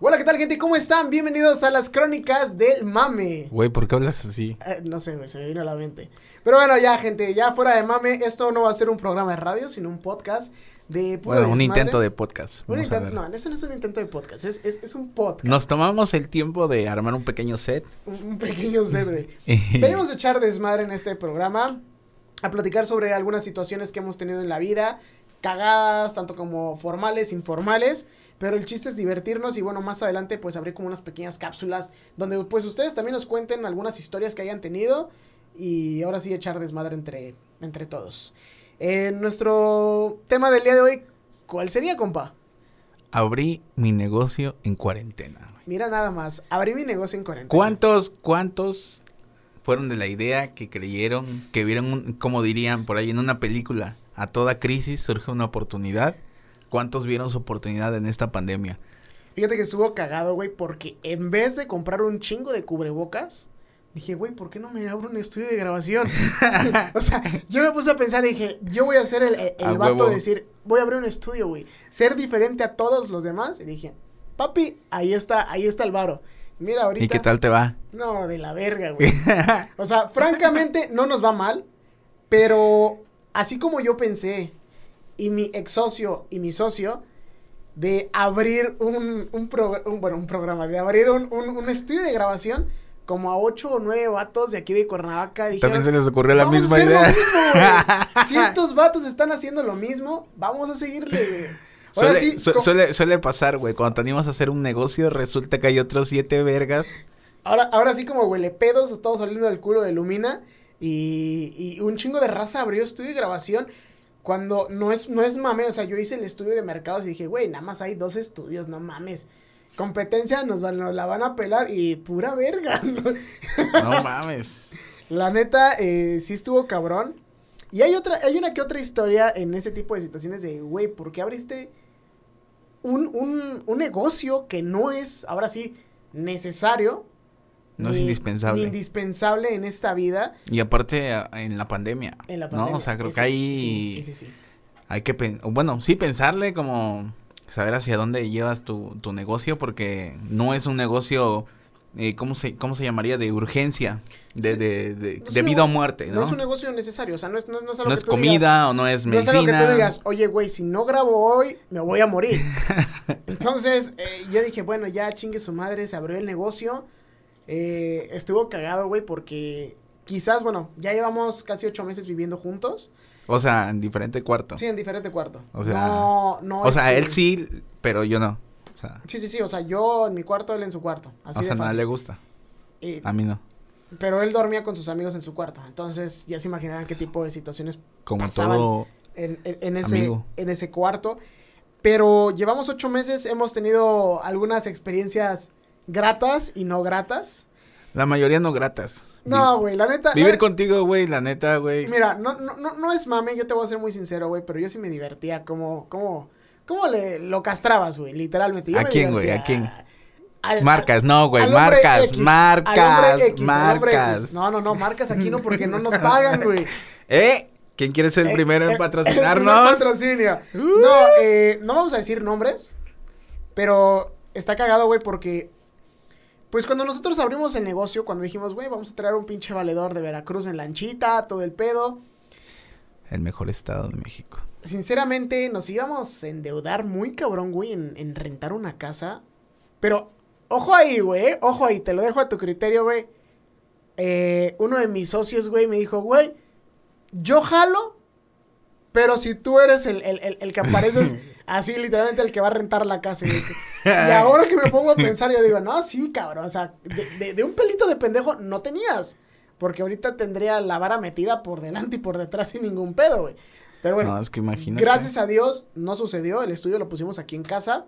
Hola, ¿qué tal, gente? ¿Cómo están? Bienvenidos a las crónicas del mame. Güey, ¿por qué hablas así? Eh, no sé, güey, se me vino a la mente. Pero bueno, ya, gente, ya fuera de mame, esto no va a ser un programa de radio, sino un podcast de puro Bueno, un desmadre. intento de podcast. Un Vamos a intento- ver. no, eso no es un intento de podcast, es, es, es un podcast. Nos tomamos el tiempo de armar un pequeño set. Un, un pequeño set, güey. Venimos a echar desmadre en este programa, a platicar sobre algunas situaciones que hemos tenido en la vida, cagadas, tanto como formales, informales, pero el chiste es divertirnos y bueno, más adelante pues abrir como unas pequeñas cápsulas donde pues ustedes también nos cuenten algunas historias que hayan tenido y ahora sí echar desmadre entre, entre todos. Eh, nuestro tema del día de hoy, ¿cuál sería, compa? Abrí mi negocio en cuarentena. Mira nada más, abrí mi negocio en cuarentena. ¿Cuántos, cuántos fueron de la idea que creyeron, que vieron, un- como dirían por ahí en una película, a toda crisis surge una oportunidad? ¿Cuántos vieron su oportunidad en esta pandemia? Fíjate que estuvo cagado, güey, porque en vez de comprar un chingo de cubrebocas, dije, güey, ¿por qué no me abro un estudio de grabación? o sea, yo me puse a pensar y dije, yo voy a ser el, el, el vato de decir, voy a abrir un estudio, güey. Ser diferente a todos los demás. Y dije, papi, ahí está, ahí está el varo. Mira, ahorita. ¿Y qué tal te va? No, de la verga, güey. O sea, francamente, no nos va mal, pero así como yo pensé, y mi ex socio y mi socio, de abrir un, un, bueno, un programa, de abrir un, un, estudio de grabación, como a ocho o nueve vatos de aquí de Cuernavaca, dijeron, También se les ocurrió la "Vamos a misma idea. mismo, si estos vatos están haciendo lo mismo, vamos a seguirle. Ahora Suele, sí, su- suele, suele pasar, güey. Cuando te animas a hacer un negocio, resulta que hay otros siete vergas. Ahora, ahora sí como huele pedos, estamos saliendo del culo de Lumina y, y un chingo de raza abrió estudio de grabación cuando no es, no es mame, o sea, yo hice el estudio de mercados y dije, güey, nada más hay dos estudios, no mames. Competencia nos, van- nos la van a pelar y pura verga. No mames. la neta, eh, sí estuvo cabrón. Y hay otra, hay una que otra historia en ese tipo de situaciones de, güey, ¿por qué abriste un, un, un negocio que no es, ahora sí, necesario? No es ni- indispensable. Ni indispensable en esta vida. Y aparte en la pandemia. En la ¿No? pandemia. O sea, creo Eso, que ahí Sí, sí, sí. hay que, bueno, sí pensarle como saber hacia dónde llevas tu, tu negocio porque no es un negocio, eh, ¿cómo, se, ¿cómo se llamaría? De urgencia, de, de, de, No es de vida o muerte, No ¿no? es un negocio necesario, o sea, no es, no, no es algo No que es comida digas- o no es no es algo que medicina. tú digas, oye, güey, si no grabo hoy, me voy a morir. Entonces, eh, yo dije, bueno, ya chingue su madre, se abrió el negocio. Eh, estuvo cagado, güey, porque quizás, bueno, ya llevamos casi ocho meses viviendo juntos. O sea, en diferente cuarto. Sí, en diferente cuarto. O sea, no, no. o sea, este, él sí, pero yo no. O sea, Sí, sí, sí, o sea, yo en mi cuarto, él en su cuarto. Así o de sea fácil. le gusta. Eh, A mí no. pero él dormía con sus amigos en su cuarto. Entonces, ya se imaginarán qué tipo de situaciones Como pasaban. todo. en, en- en ese, Amigo. en ese cuarto. Pero llevamos ocho meses, hemos tenido algunas experiencias gratas y no gratas. La mayoría no gratas. No, güey, la neta. Vivir la- contigo, güey, la neta, güey. Mira, no, no, no, no es mame, yo te voy a ser muy sincero, güey, pero yo sí me divertía como, como, como le, lo castrabas, güey, literalmente. Yo ¿A quién, güey? ¿A quién? Marcas, no, güey, marcas, X, marcas, X, marcas. No, no, no, marcas aquí no porque no nos pagan, güey. ¿Eh? ¿Quién quiere ser el Eh, primero eh, en primer patrocinarnos? patrocinio. Uh. No, eh, no vamos a decir nombres, pero está cagado, güey, porque pues cuando nosotros abrimos el negocio, cuando dijimos, güey, vamos a traer un pinche valedor de Veracruz en lanchita, todo el pedo, El mejor estado de México. sinceramente nos íbamos a endeudar muy cabrón, güey, en, en rentar una casa. Pero, ojo ahí, güey, eh, ojo ahí, te lo dejo a tu criterio, güey. Eh, uno de mis socios, güey, me dijo, güey, yo jalo, pero si tú eres el, el, el, el que apareces así, literalmente el que va a rentar la casa. Y, ahora que me pongo a pensar, yo digo, no, sí, cabrón, o sea, de, de- de un pelito de pendejo no tenías. Porque ahorita tendría la vara metida por delante y por detrás sin ningún pedo, güey. Pero bueno, no, es que imagínate. Gracias a Dios no sucedió, el estudio lo pusimos aquí en casa.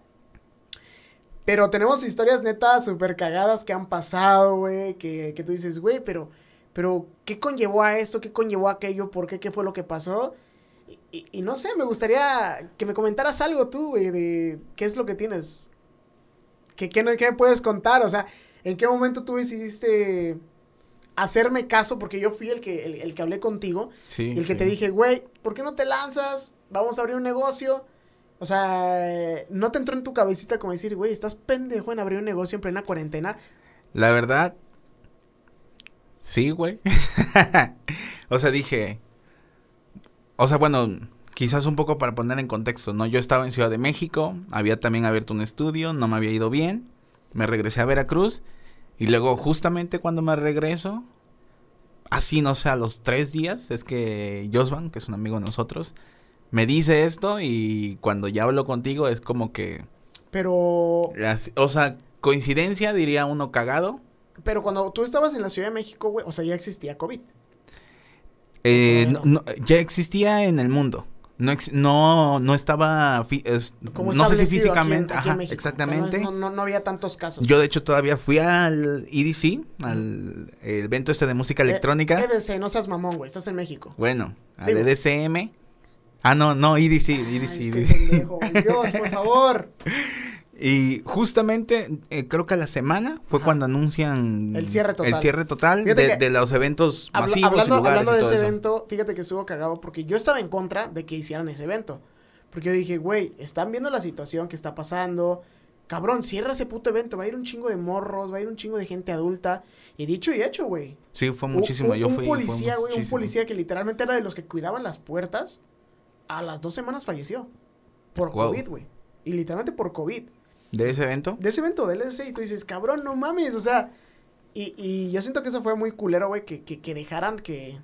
Pero tenemos historias netas súper cagadas que han pasado, güey, que, que tú dices, güey, pero, pero, ¿qué conllevó a esto? ¿Qué conllevó a aquello? ¿Por qué? ¿Qué fue lo que pasó? Y, no sé, me gustaría que me comentaras algo tú, güey, de qué es lo que tienes. ¿Qué, qué, qué me puedes contar? O sea, ¿en qué momento tú decidiste hacerme caso? Porque yo fui el que, el, el que hablé contigo. Sí. Y el que sí. te dije, güey, ¿por qué no te lanzas? Vamos a abrir un negocio. O sea, ¿no te entró en tu cabecita como decir, güey, estás pendejo en abrir un negocio en plena cuarentena? La verdad, sí, güey. o sea, dije, o sea, bueno, quizás un poco para poner en contexto, ¿no? Yo estaba en Ciudad de México, había también abierto un estudio, no me había ido bien, me regresé a Veracruz y luego justamente cuando me regreso, así no sé, a los tres días, es que Josvan, que es un amigo de nosotros, me dice esto y cuando ya hablo contigo es como que... Pero... o sea, coincidencia, diría uno cagado. Pero cuando tú estabas en la Ciudad de México, güey, o sea, ya existía COVID. Eh, no, ya existía en el mundo. No, no, no estaba, no sé si físicamente, ajá, exactamente. no, no, había tantos casos. Yo de hecho todavía fui al EDC, al evento este de música eh, electrónica. EDC, no seas mamón, güey, estás en México. Bueno, al EDCM, Ah, no, no, EDC, EDC, Dios, por favor. Y justamente, eh, creo que a la semana fue cuando anuncian el cierre total, el cierre total de, los eventos masivos hablando, y lugares hablando de ese evento, fíjate que estuvo cagado porque yo estaba en contra de que hicieran ese evento. Porque yo dije, güey, están viendo la situación que está pasando. Cabrón, cierra ese puto evento. Va a ir un chingo de morros, va a ir un chingo de gente adulta. Y dicho y hecho, güey. Sí, fue muchísimo. yo fui. Un policía, güey, un policía que literalmente era de los que cuidaban las puertas a las dos semanas falleció. Por COVID, güey. Y literalmente por COVID. ¿De ese evento? De ese evento, del LSC. Y tú dices, cabrón, no mames. O sea, y, y yo siento que eso fue muy culero, güey, que, que, que dejaran que...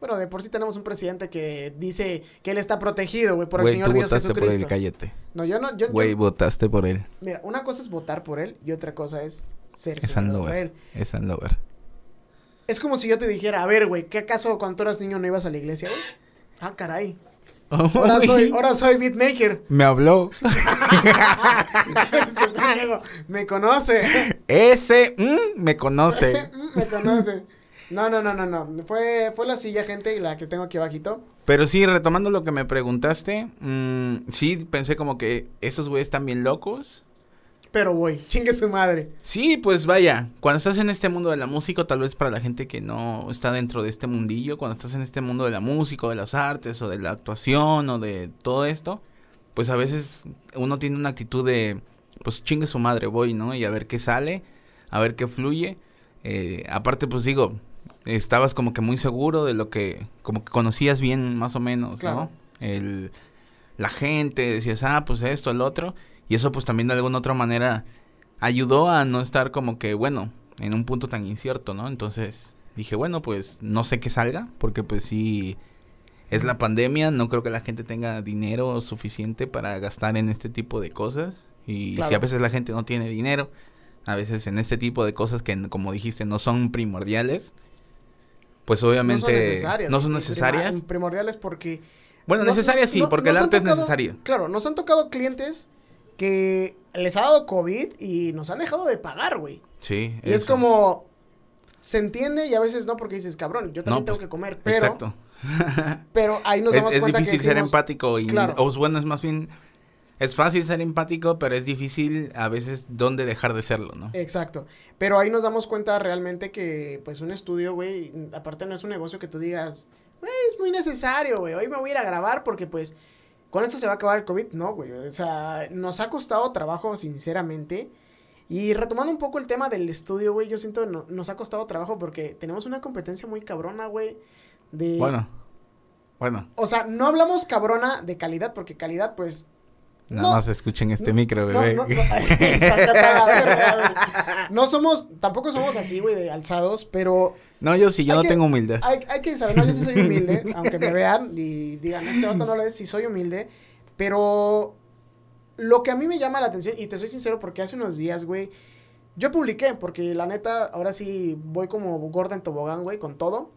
Bueno, de por sí tenemos un presidente que dice que él está protegido, güey, por el Señor tú Dios votaste por él, cállate. No, yo no... Yo, güey, votaste por él. Mira, una cosa es votar por él y otra cosa es ser es por él. Es Andover. Es como si yo te dijera, a ver, güey, ¿qué acaso cuando tú eras niño no ibas a la iglesia, güey? Ah, caray. Ahora soy, ahora soy beatmaker. Me habló. me conoce. Ese mm, me conoce. Ese mm, me conoce. No, no, no, no, no. Fue, fue la silla, gente, y la que tengo aquí abajito. Pero sí, retomando lo que me preguntaste, mm, sí pensé como que esos güeyes están bien locos pero voy, chingue su madre. Sí, pues vaya, cuando estás en este mundo de la música, tal vez para la gente que no está dentro de este mundillo, cuando estás en este mundo de la música, o de las artes, o de la actuación, o de todo esto, pues a veces uno tiene una actitud de, pues chingue su madre, voy, ¿no? Y a ver qué sale, a ver qué fluye. Eh, aparte, pues digo, estabas como que muy seguro de lo que, como que conocías bien más o menos, ¿no? El, la gente, decías, ah, pues esto, el otro. Y eso pues también de alguna otra manera ayudó a no estar como que, bueno, en un punto tan incierto, ¿no? Entonces dije, bueno, pues no sé qué salga, porque pues sí, es la pandemia, no creo que la gente tenga dinero suficiente para gastar en este tipo de cosas. Y si a veces la gente no tiene dinero, a veces en este tipo de cosas que, como dijiste, no son primordiales, pues obviamente no son necesarias. No son necesarias. primordiales porque... Bueno, necesarias sí, porque el arte es necesario. Claro, nos han tocado clientes que les ha dado COVID y nos han dejado de pagar, güey. Sí. Y es como, se entiende y a veces no porque dices, cabrón, yo también tengo pues, que comer, pero... Exacto. pero ahí nos damos es, cuenta es difícil ser empático y... Claro. O bueno, es más bien... Es fácil ser empático, pero es difícil a veces dónde dejar de serlo, ¿no? Exacto. Pero ahí nos damos cuenta realmente que, pues, un estudio, güey, aparte no es un negocio que tú digas, güey, es muy necesario, güey. Hoy me voy a ir a grabar porque, pues, ¿Con esto se va a acabar el COVID? No, güey. O sea, nos ha costado trabajo, sinceramente. Y retomando un poco el tema del estudio, güey, yo siento que nos ha costado trabajo porque tenemos una competencia muy cabrona, güey. De... Bueno. Bueno. O sea, no hablamos cabrona de calidad, porque calidad, pues, Nada más escuchen este micro, bebé. No, somos, tampoco somos así, güey, de alzados, pero... No, yo sí, yo no tengo humildad. Hay, hay, que saber, no, yo sí soy humilde, aunque me vean y digan, este vato no lo es, sí soy humilde, pero lo que a mí me llama la atención, y te soy sincero porque hace unos días, güey, yo publiqué, porque la neta, ahora sí voy como gorda en tobogán, güey, con todo.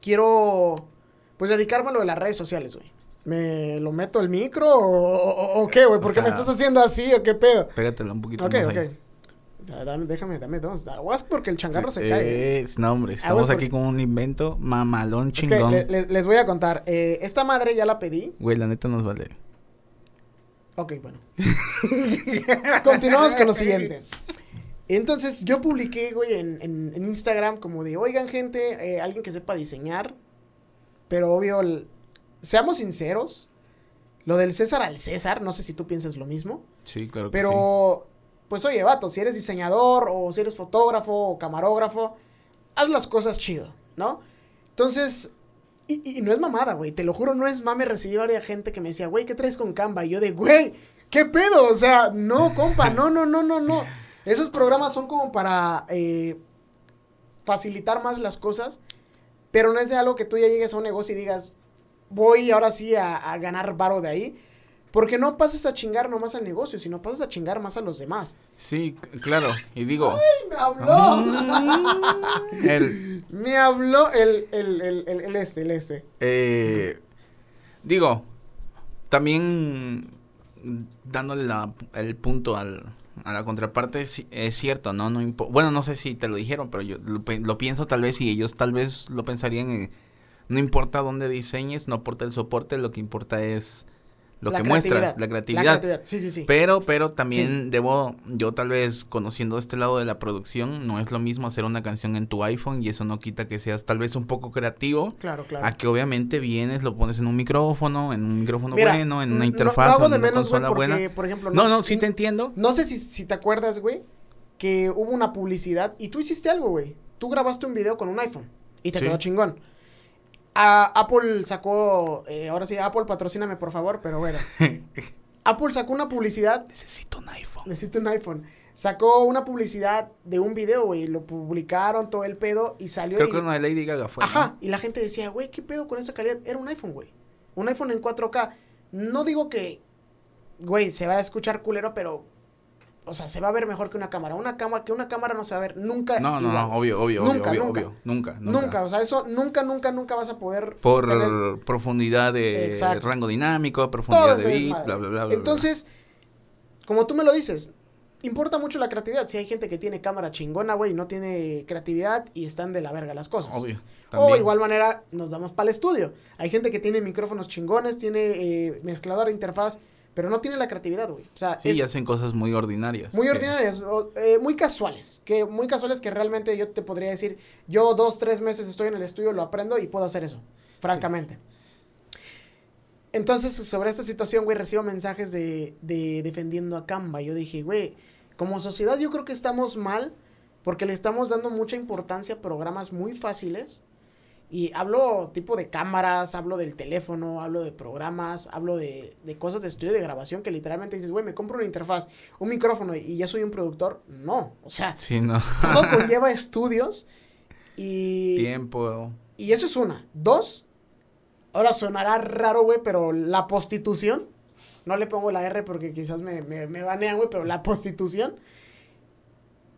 Quiero, pues, dedicarme a lo de las redes sociales, güey. ¿Me lo meto el micro o, qué, güey? ¿Por qué me estás haciendo así o qué pedo? Pégatelo un poquito Ok, ok. Dame, déjame, dame dos. Aguas porque el changarro se cae. Es, no, hombre, estamos aquí con un invento mamalón chingón. Es que les voy a contar. Eh, esta madre ya la pedí. Güey, la neta nos vale. Ok, bueno. Continuamos con lo siguiente. Entonces, yo publiqué, güey, en, en, Instagram como de, oigan, gente, eh, alguien que sepa diseñar. Pero obvio, seamos sinceros, lo del César al César, no sé si tú piensas lo mismo. Sí, claro que Pero, pues oye, vato, si eres diseñador o si eres fotógrafo o camarógrafo, haz las cosas chido, ¿no? Entonces, y, y no es mamada, güey, te lo juro, no es mame recibir a varias gente que me decía, güey, ¿qué traes con Canva? Y yo de, güey, ¿qué pedo? O sea, no, compa, no, no, no, no, no. Esos programas son como para eh, facilitar más las cosas, pero no es de algo que tú ya llegues a un negocio y digas, voy ahora sí a, a ganar varo de ahí. Porque no pasas a chingar nomás al negocio, sino pasas a chingar más a los demás. Sí, claro. Y digo, ¡Ay, me habló! El, me habló el, el, el, este, el este. eh, digo, también dándole la- el punto al, a la contraparte, es cierto, ¿no? no bueno, no sé si te lo dijeron, pero yo lo, lo pienso tal vez y ellos tal vez lo pensarían en, no importa dónde diseñes, no importa el soporte, lo que importa es lo La que muestras, creatividad. la creatividad. Sí, sí, sí. Pero, pero también debo, yo tal vez conociendo este lado de la producción, no es lo mismo hacer una canción en tu iPhone y eso no quita que seas tal vez un poco creativo. claro, claro. A que obviamente vienes, lo pones en un micrófono, en un micrófono Mira, bueno, en una no- interfaz, no hago en de menos, güey, porque, buena. por ejemplo, No, sé- no, sí te entiendo. No sé si, si te acuerdas, güey, que hubo una publicidad y tú hiciste algo, güey. Tú grabaste un video con un iPhone y te quedó chingón. A- Apple sacó, eh, ahora sí, Apple patrocíname por favor, pero bueno. Apple sacó una publicidad, Necesito un iPhone. necesito un iPhone. Sacó una publicidad de un video, güey, lo publicaron todo el pedo y salió Creo y- que una de Lady Gaga fue. ¿no? Ajá, y la gente decía, güey, ¿qué pedo con esa calidad? Era un iPhone, güey. Un iPhone en 4K. No digo que, güey, se va a escuchar culero, pero, o sea, se va a ver mejor que una cámara. Una cámara, que una cámara no se va a ver nunca. No, no, no, obvio, obvio, Nunca, obvio, nunca. obvio, nunca, Nunca. nunca. o sea, eso nunca, nunca, nunca vas a poder. Por tener profundidad de Exacto. rango dinámico, profundidad de bit, bla, bla, bla. Entonces, como tú me lo dices, importa mucho la creatividad. Si hay gente que tiene cámara chingona, güey, no tiene creatividad y están de la verga las cosas. Obvio. O igual manera nos damos para el estudio. Hay gente que tiene micrófonos chingones, tiene eh, mezclador, interfaz, pero no tiene la creatividad, güey. O sea, Sí, es y hacen cosas muy ordinarias. muy que- ordinarias, o, eh, muy casuales, que muy casuales que realmente yo te podría decir, yo dos, tres meses estoy en el estudio, lo aprendo y puedo hacer eso, francamente. Entonces, sobre esta situación, güey, recibo mensajes de, de defendiendo a Canva. Yo dije, güey, como sociedad yo creo que estamos mal porque le estamos dando mucha importancia a programas muy fáciles. Y hablo tipo de cámaras, hablo del teléfono, hablo de programas, hablo de, de cosas de estudio de grabación que literalmente dices, güey, me compro una interfaz, un micrófono y ya soy un productor. No, o sea, Sí, no. todo conlleva estudios y... Tiempo. Y eso es una. Dos, ahora sonará raro, güey, pero la prostitución, no le pongo la R porque quizás me, me, me banean, güey, pero la prostitución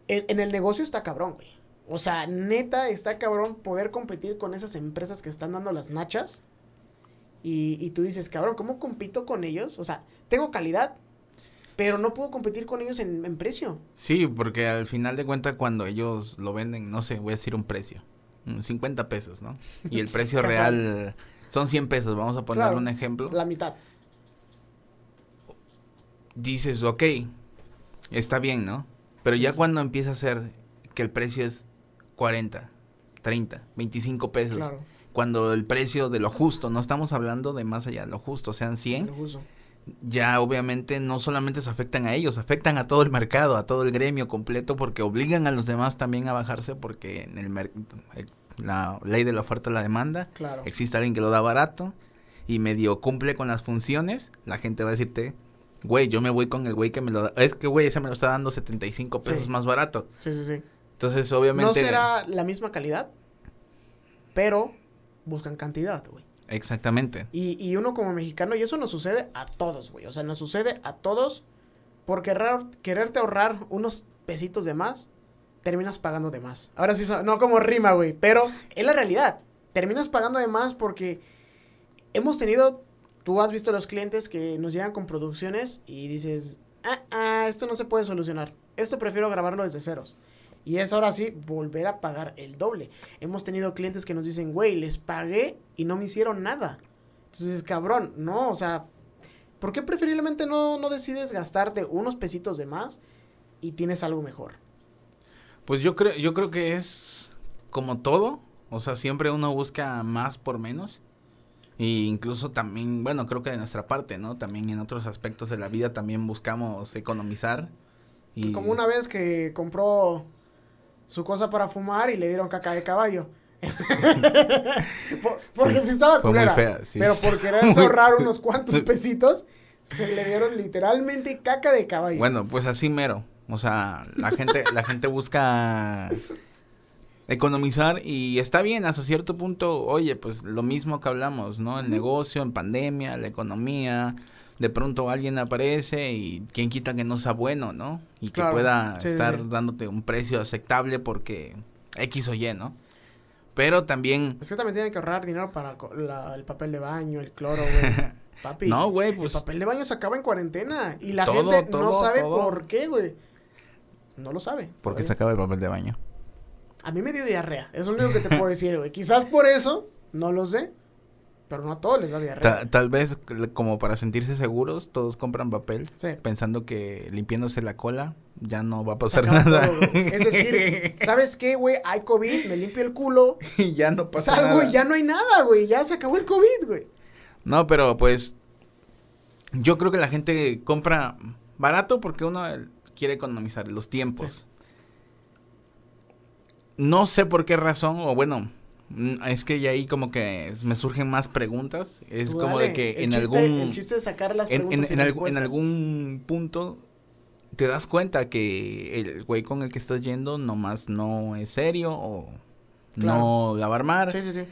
en, en el negocio está cabrón, güey. O sea, neta está cabrón poder competir con esas empresas que están dando las nachas. Y, y tú dices, cabrón, ¿cómo compito con ellos? O sea, tengo calidad, pero no puedo competir con ellos en, en precio. Sí, porque al final de cuentas cuando ellos lo venden, no sé, voy a decir un precio, mm, 50 pesos, ¿no? Y el precio real son 100 pesos, vamos a poner Claro, un ejemplo. La mitad. Dices, ok, está bien, ¿no? Pero Sí, ya sí. cuando empieza a ser que el precio es 40, 30, 25 pesos, Claro. cuando el precio de lo justo, no estamos hablando de más allá de lo justo, sean 100, lo uso. ya obviamente no solamente se afectan a ellos, afectan a todo el mercado, a todo el gremio completo, porque obligan a los demás también a bajarse, porque en el la ley de la oferta y la demanda, Claro. existe alguien que lo da barato y medio cumple con las funciones, la gente va a decirte, güey, yo me voy con el güey que me lo da, es que güey, ese me lo está dando 75 pesos Sí. más barato. Sí, sí, sí. Entonces, No obviamente... será la misma calidad, pero buscan cantidad, güey. Exactamente. Y, y uno como mexicano, y eso nos sucede a todos, güey. O sea, nos sucede a todos por querer, quererte ahorrar unos pesitos de más, terminas pagando de más. Ahora sí, no como rima, güey, pero es la realidad. Terminas pagando de más porque hemos tenido, tú has visto los clientes que nos llegan con producciones y dices, ah, ah, esto no se puede solucionar. Esto prefiero grabarlo desde ceros. Y es ahora sí volver a pagar el doble. Hemos tenido clientes que nos dicen, güey, les pagué y no me hicieron nada. Entonces, cabrón, no, o sea, ¿por qué preferiblemente no, no decides gastarte unos pesitos de más y tienes algo mejor? Pues yo creo, yo creo que es como todo, o sea, siempre uno busca más por menos. Y incluso también, bueno, creo que de nuestra parte, ¿no? También en otros aspectos de la vida también buscamos economizar. Y... Como una vez que compró su cosa para fumar y le dieron caca de caballo. porque sí, estaba culera. pero por querer ahorrar unos cuantos pesitos, se le dieron literalmente caca de caballo. Bueno, pues así mero. O sea, la gente, la gente busca economizar y está bien hasta cierto punto, oye, pues lo mismo que hablamos, ¿no? El negocio, en pandemia, la economía, de pronto alguien aparece y quien quita que no sea bueno, ¿no? Y que pueda estar dándote un precio aceptable porque X o Y, ¿no? Pero también... Es que también tienen que ahorrar dinero para el papel de baño, el cloro, güey. Papi. No, güey, pues... El papel de baño se acaba en cuarentena y la gente no sabe por qué, güey. No lo sabe. ¿Por qué se acaba el papel de baño? A mí me dio diarrea. Eso es lo único que te puedo decir, güey. Quizás por eso, no lo sé. Pero no a todos les da diarrea. tal vez como para sentirse seguros, todos compran papel. Pensando que limpiándose la cola ya no va a pasar nada. es decir, ¿sabes qué, güey? Hay COVID, me limpio el culo. y ya no pasa nada. Salgo y ya no hay nada, güey. Ya se acabó el COVID, güey. No, pero pues yo creo que la gente compra barato porque uno quiere economizar los tiempos. No sé por qué razón, o bueno, es que ya ahí como que me surgen más preguntas. Es como de que en algún... El chiste es sacar las preguntas en, en, algún punto te das cuenta que el güey con el que estás yendo nomás no es serio o no la va a armar. Sí, sí, sí.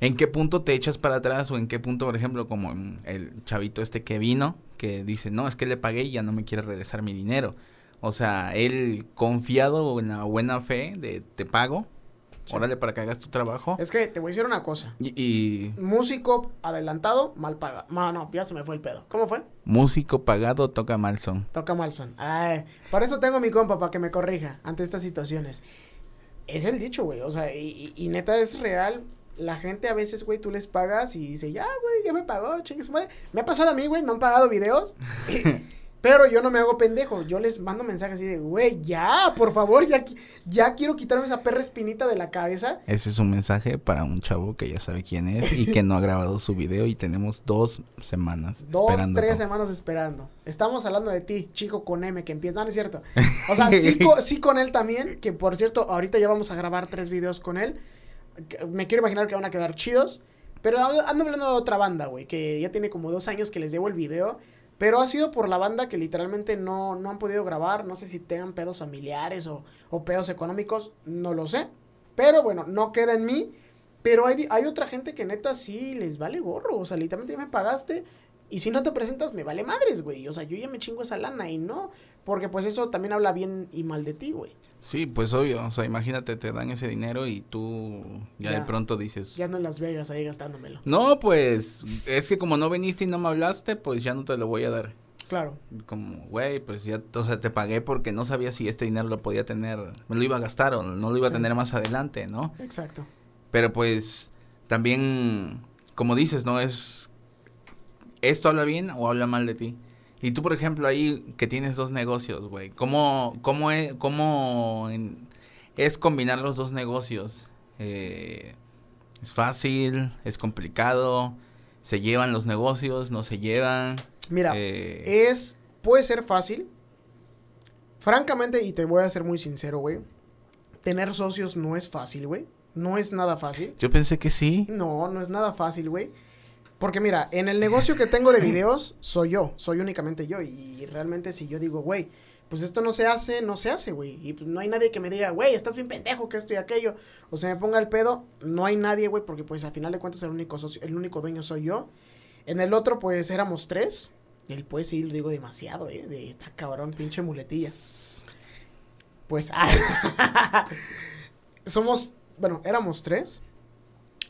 ¿En qué punto te echas para atrás o en qué punto, por ejemplo, como el chavito este que vino, que dice, no, es que le pagué y ya no me quiere regresar mi dinero? O sea, él confiado en la buena fe de te pago, órale para que hagas tu trabajo. Es que te voy a decir una cosa. Y, Músico adelantado, mal pagado. No, no, ya se me fue el pedo. ¿Cómo fue? Músico pagado, toca mal son. Toca mal son. Ay, por eso tengo mi compa para que me corrija ante estas situaciones. Es el dicho, güey. O sea, y, y, neta es real. La gente a veces, güey, tú les pagas y dice, ya, güey, ya me pagó, chingue su madre. Me ha pasado a mí, güey, me han pagado videos. Pero yo no me hago pendejo. Yo les mando mensajes así de, güey, ya, por favor, ya, ya quiero quitarme esa perra espinita de la cabeza. Ese es un mensaje para un chavo que ya sabe quién es y que no ha grabado su video y tenemos dos semanas dos, tres semanas esperando. Estamos hablando de ti, chico con M, que empieza, no, es cierto. O sea, sí, sí con él también, que por cierto, ahorita ya vamos a grabar tres videos con él. Me quiero imaginar que van a quedar chidos. Pero ando hablando de otra banda, güey, que ya tiene como dos años que les llevo el video. Pero ha sido por la banda que literalmente no, no han podido grabar. No sé si tengan pedos familiares o, o, pedos económicos. No lo sé. Pero bueno, no queda en mí. Pero hay, hay otra gente que neta sí les vale gorro. O sea, literalmente me pagaste. Y si no te presentas, me vale madres, güey. O sea, yo ya me chingo esa lana y no. Porque pues eso también habla bien y mal de ti, güey. Sí, pues obvio. O sea, imagínate, te dan ese dinero y tú ya, de pronto dices. Ya no en Las Vegas ahí gastándomelo. No, pues es que como no viniste y no me hablaste, pues ya no te lo voy a dar. Claro. Como, güey, pues ya, o sea, te pagué porque no sabía si este dinero lo podía tener, me lo iba a gastar o no lo iba a tener más adelante, ¿no? Exacto. Pero pues también, como dices, ¿no? Es, ¿esto habla bien o habla mal de ti? Y tú, por ejemplo, ahí que tienes dos negocios, güey, ¿cómo, cómo, es, cómo es combinar los dos negocios? Eh, ¿Es fácil? ¿Es complicado? ¿Se llevan los negocios? ¿No se llevan? Mira, eh, es, puede ser fácil. Francamente, y te voy a ser muy sincero, güey, tener socios no es fácil, güey. No es nada fácil. Yo pensé que sí. No, no es nada fácil, güey. Porque mira, en el negocio que tengo de videos, soy yo, soy únicamente yo. Y realmente si yo digo, güey, pues esto no se hace, no se hace, güey. Y pues no hay nadie que me diga, güey, estás bien pendejo, que esto y aquello. O se me ponga el pedo, no hay nadie, güey, porque pues al final de cuentas el único, el único dueño soy yo. En el otro, pues éramos tres. El pues sí, lo digo demasiado, eh. De esta cabrón, pinche muletilla. Pues, somos, bueno, éramos tres.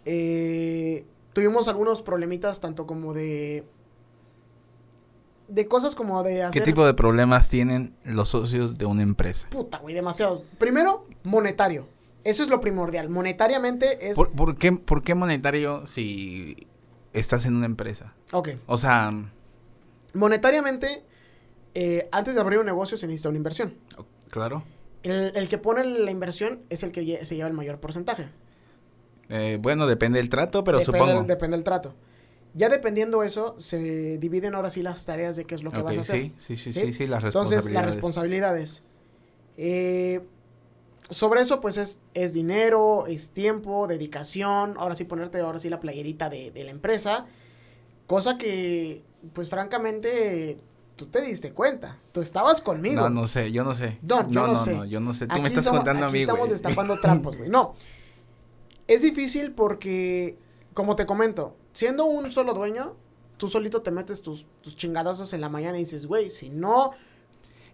Eh tuvimos algunos problemitas tanto como de de cosas como de hacer... ¿Qué tipo de problemas tienen los socios de una empresa? Puta, güey, demasiados. Primero, monetario. Eso es lo primordial. Monetariamente es... ¿Por, qué, ¿Por qué monetario si estás en una empresa? Ok. O sea... Monetariamente, eh, antes de abrir un negocio se necesita una inversión. Claro. El, el que pone la inversión es el que se lleva el mayor porcentaje. Eh, bueno, depende del trato, pero supongo. depende del trato. Ya dependiendo eso, se dividen ahora sí las tareas de qué es lo que Ok, vas a hacer. sí, sí, sí, sí, sí, las Entonces, las responsabilidades. responsabilidades. Eh, sobre eso, pues es, es dinero, es tiempo, dedicación. Ahora sí, ponerte ahora sí la playerita de, de la empresa. Cosa que, pues francamente, tú te diste cuenta. Tú estabas conmigo. No, no sé, yo no sé. No, yo no sé. No, yo no sé. Tú me estás contando a aquí mí, estamos destapando trampos, güey. No. Es difícil porque, como te comento, siendo un solo dueño, tú solito te metes tus, tus chingadazos en la mañana y dices, güey, si no,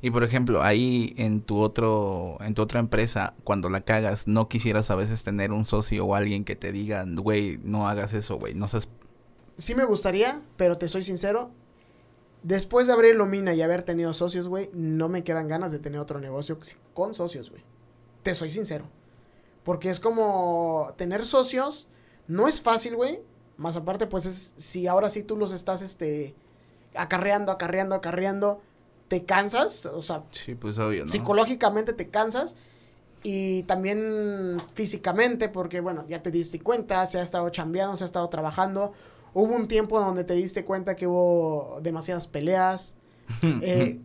Y por ejemplo, ahí en tu otro, en tu otra empresa, cuando la cagas, no quisieras a veces tener un socio o alguien que te diga, güey, no hagas eso, güey, no seas... sí me gustaría, pero te soy sincero. Después de abrir Lumina y haber tenido socios, güey, no me quedan ganas de tener otro negocio con socios, güey. Te soy sincero. Porque es como tener socios, no es fácil, güey. Más aparte, pues es, si ahora sí tú los estás, este, acarreando, acarreando, acarreando, te cansas, o sea, Sí, pues obvio, ¿no? psicológicamente te cansas y también físicamente porque bueno, ya te diste cuenta, se ha estado chambeando, se ha estado trabajando. Hubo un tiempo donde te diste cuenta que hubo demasiadas peleas, eh,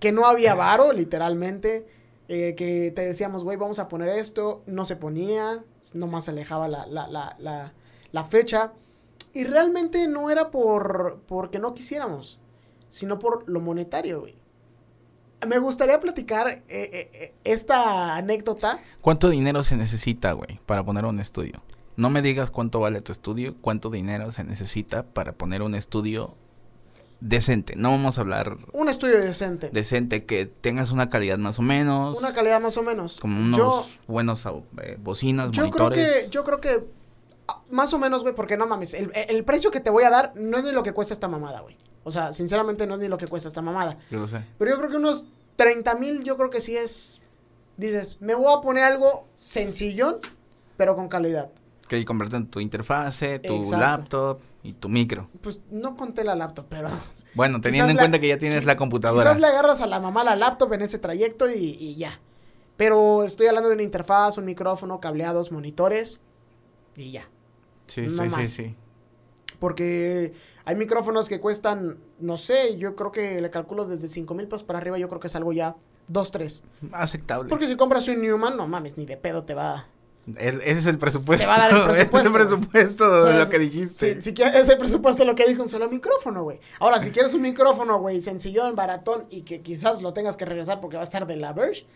que no había varo, literalmente, eh, que te decíamos, güey, vamos a poner esto, no se ponía, nomás se alejaba la, la, la, la, la fecha. Y realmente no era por porque no quisiéramos, sino por lo monetario, güey. Me gustaría platicar eh, eh, esta anécdota. ¿Cuánto dinero se necesita, güey, para poner un estudio? No me digas cuánto vale tu estudio, cuánto dinero se necesita para poner un estudio decente. No vamos a hablar Un estudio decente. decente, que tengas una calidad más o menos, Una calidad más o menos. como unos Yo, buenos eh, bocinas, yo creo que, yo creo que, ah, más o menos, güey, porque no mames, el, el precio que te voy a dar no es ni lo que cuesta esta mamada, güey. O sea, sinceramente no es ni lo que cuesta esta mamada. Yo lo sé. Pero yo creo que unos 30 mil, yo creo que sí es, dices, me voy a poner algo sencillón, pero con calidad. Que comprarte tu interfase, tu Exacto. laptop y tu micro. Pues no conté la laptop, pero... Bueno, teniendo en la- cuenta que ya tienes la computadora. Quizás le agarras a la mamá la laptop en ese trayecto y, y ya. Pero estoy hablando de una interfaz, un micrófono, cableados, monitores y ya. Sí, no sí, sí, sí. Porque hay micrófonos que cuestan, no sé, yo creo que le calculo desde 5 mil pesos para arriba, yo creo que es algo ya 2, 3. Aceptable. Porque si compras un Newman, no mames, ni de pedo te va. El- ese es el presupuesto. Te va a dar el Ese es el presupuesto. presupuesto O sea, de lo que dijiste. Si, si quieres ese presupuesto lo que dijo un solo micrófono, güey. Ahora, si quieres un micrófono, güey, sencillón, baratón y que quizás lo tengas que regresar porque va a estar de la Verge,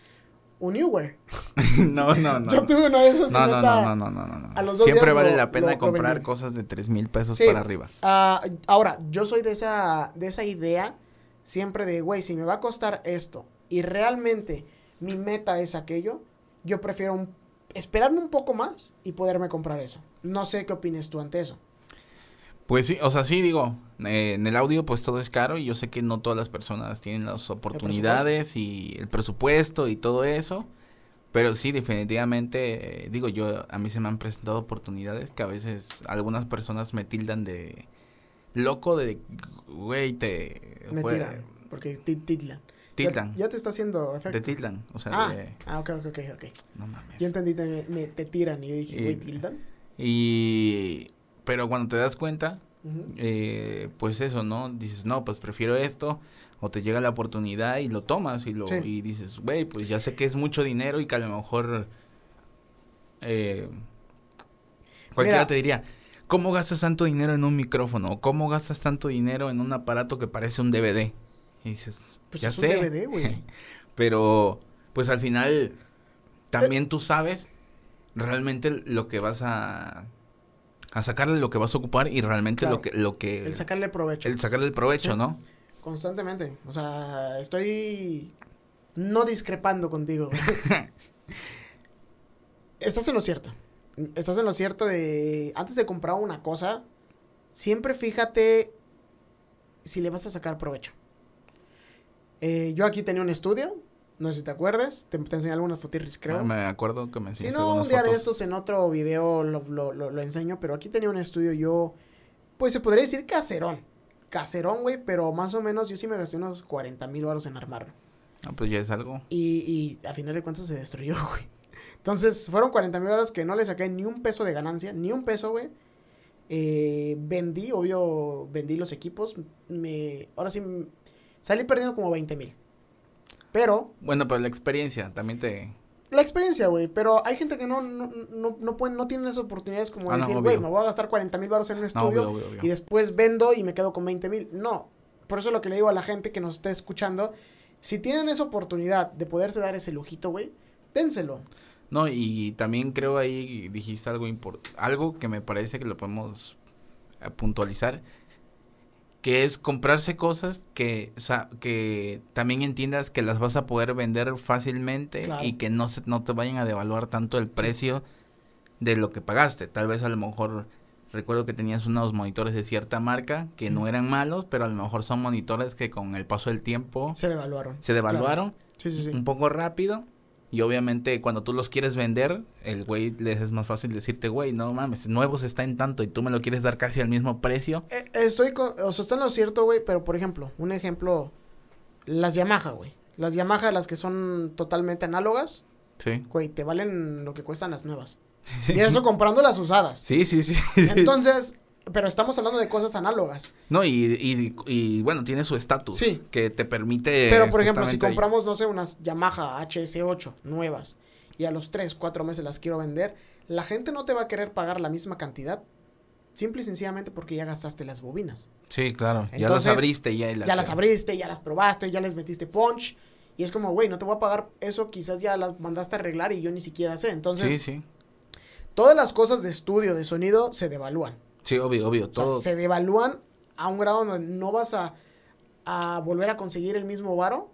un Newer. no, no, no. Yo tuve uno de esos y No, no, no, no, no, no, no. a los dos Siempre días vale lo- la pena lo- comprar cosas de tres mil pesos Sí. para arriba. Ah, ahora, yo soy de esa, de esa idea siempre de, güey, si me va a costar esto y realmente mi meta es aquello, yo prefiero un- esperarme un poco más y poderme comprar eso. No sé qué opines tú ante eso. Pues sí, o sea, sí, digo, eh, en el audio pues todo es caro y yo sé que no todas las personas tienen las oportunidades y el presupuesto y todo eso, pero sí, definitivamente, eh, digo yo, a mí se me han presentado oportunidades que a veces algunas personas me tildan de loco, de, güey, te... Me fue- tiran, porque ti- titlan. Tildan, Ya, ya te está haciendo efecto. te tildan, o sea, ah, de, ah, ok, ok, ok, no mames. Yo entendí, te, me, me- te tiran y yo dije, güey, tildan. Y, pero cuando te das cuenta, eh, pues eso, ¿no? Dices, no, pues prefiero esto, o te llega la oportunidad y lo tomas y lo Sí. y dices, güey, pues ya sé que es mucho dinero y que a lo mejor eh, cualquiera Mira. te diría, ¿cómo gastas tanto dinero en un micrófono? ¿O cómo gastas tanto dinero en un aparato que parece un DVD? Y dices, Pues ya es sé. un DVD, güey. Pero, pues al final, también tú sabes realmente lo que vas a, a sacarle lo que vas a ocupar y realmente Claro. lo que, lo que, El sacarle provecho. el sacarle el provecho, Sí. ¿no? Constantemente. O sea, estoy no discrepando contigo. Estás en lo cierto. Estás en lo cierto de antes de comprar una cosa, siempre fíjate si le vas a sacar provecho. Eh, yo aquí tenía un estudio, no sé si te acuerdas, te, te enseñé algunas fotirris, creo. Ah, Me acuerdo que me Si enseñaste no, algunas un día de estos en otro video lo, lo, lo, lo enseño, pero aquí tenía un estudio yo, pues se podría decir caserón. Caserón, güey, pero más o menos yo sí me gasté unos 40 mil baros en armarlo. Ah, pues ya es algo. Y, y a final de cuentas se destruyó, güey. Entonces fueron 40 mil baros que no le saqué ni un peso de ganancia, ni un peso, güey. Eh, vendí, obvio, vendí los equipos. Me, ahora sí, salí perdiendo como 20 mil. Pero, Bueno, pero la experiencia también te... la experiencia, güey. Pero hay gente que no, no, no, no, pueden, no tienen esas oportunidades como Ah, decir, güey, me voy a gastar 40 mil baros en un estudio obvio, obvio, obvio. y después vendo y me quedo con 20 mil. No. Por eso lo que le digo a la gente que nos esté escuchando, si tienen esa oportunidad de poderse dar ese lujito, güey, dénselo. No, y también creo ahí dijiste algo importante, algo que me parece que lo podemos eh, puntualizar, que es comprarse cosas que, sa- que también entiendas que las vas a poder vender fácilmente Claro. y que no, se, no te vayan a devaluar tanto el precio de lo que pagaste. Tal vez a lo mejor recuerdo que tenías unos monitores de cierta marca que no eran malos, pero a lo mejor son monitores que con el paso del tiempo Se devaluaron. se devaluaron Sí, sí, sí. un poco rápido. Y obviamente cuando tú los quieres vender, el güey les es más fácil decirte, güey, no mames, nuevos está en tanto y tú me lo quieres dar casi al mismo precio. Eh, estoy con, o sea, está en lo cierto, güey, pero por ejemplo, un ejemplo, las Yamaha, güey. Las Yamaha, las que son totalmente análogas, Sí. güey, te valen lo que cuestan las nuevas. Y eso comprando las usadas. Sí, sí, sí. Entonces, pero estamos hablando de cosas análogas. no, y, y, y, bueno, tiene su estatus. Sí. Que te permite. Pero, por ejemplo, si ahí- compramos, no sé, unas Yamaha HS8 nuevas y a los 3, 4 meses las quiero vender, la gente no te va a querer pagar la misma cantidad. Simple y sencillamente porque ya gastaste las bobinas. Sí, claro. ya las abriste. Ya, ya las abriste, ya las probaste, ya les metiste punch. Y es como, güey, no te voy a pagar eso, quizás ya las mandaste a arreglar y yo ni siquiera sé. Entonces, Sí, sí. todas las cosas de estudio, de sonido, se devalúan. Sí, obvio, obvio. O sea, Todo. se devalúan a un grado donde no vas a, a volver a conseguir el mismo varo.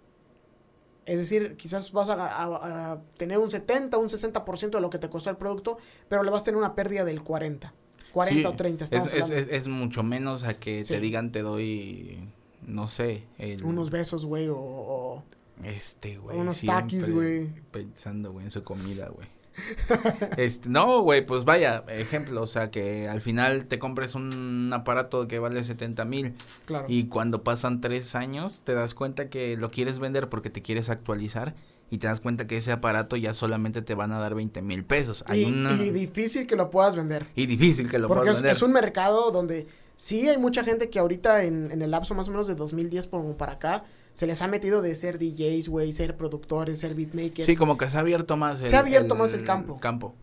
Es decir, quizás vas a, a- a tener un 70, un 60% de lo que te costó el producto, pero le vas a tener una pérdida del 40. 40 Sí, o 30, es, es, es, es mucho menos a que Sí. te digan te doy, no sé, el, Unos besos, güey, o, o- Este, güey. Unos taquis, güey. Pensando, güey, en su comida, güey. este, no, güey, pues vaya, ejemplo, o sea, que al final te compres un aparato que vale 70 mil Claro. y cuando pasan tres años te das cuenta que lo quieres vender porque te quieres actualizar y te das cuenta que ese aparato ya solamente te van a dar 20 mil pesos. Hay y, una... y difícil que lo puedas vender. y difícil que lo Porque puedas es, vender. es un mercado donde sí hay mucha gente que ahorita en, en el lapso más o menos de 2010 como para acá se les ha metido de ser DJs, güey, ser productores, ser beatmakers. Sí, como que se ha abierto más Se ha abierto más el campo. campo.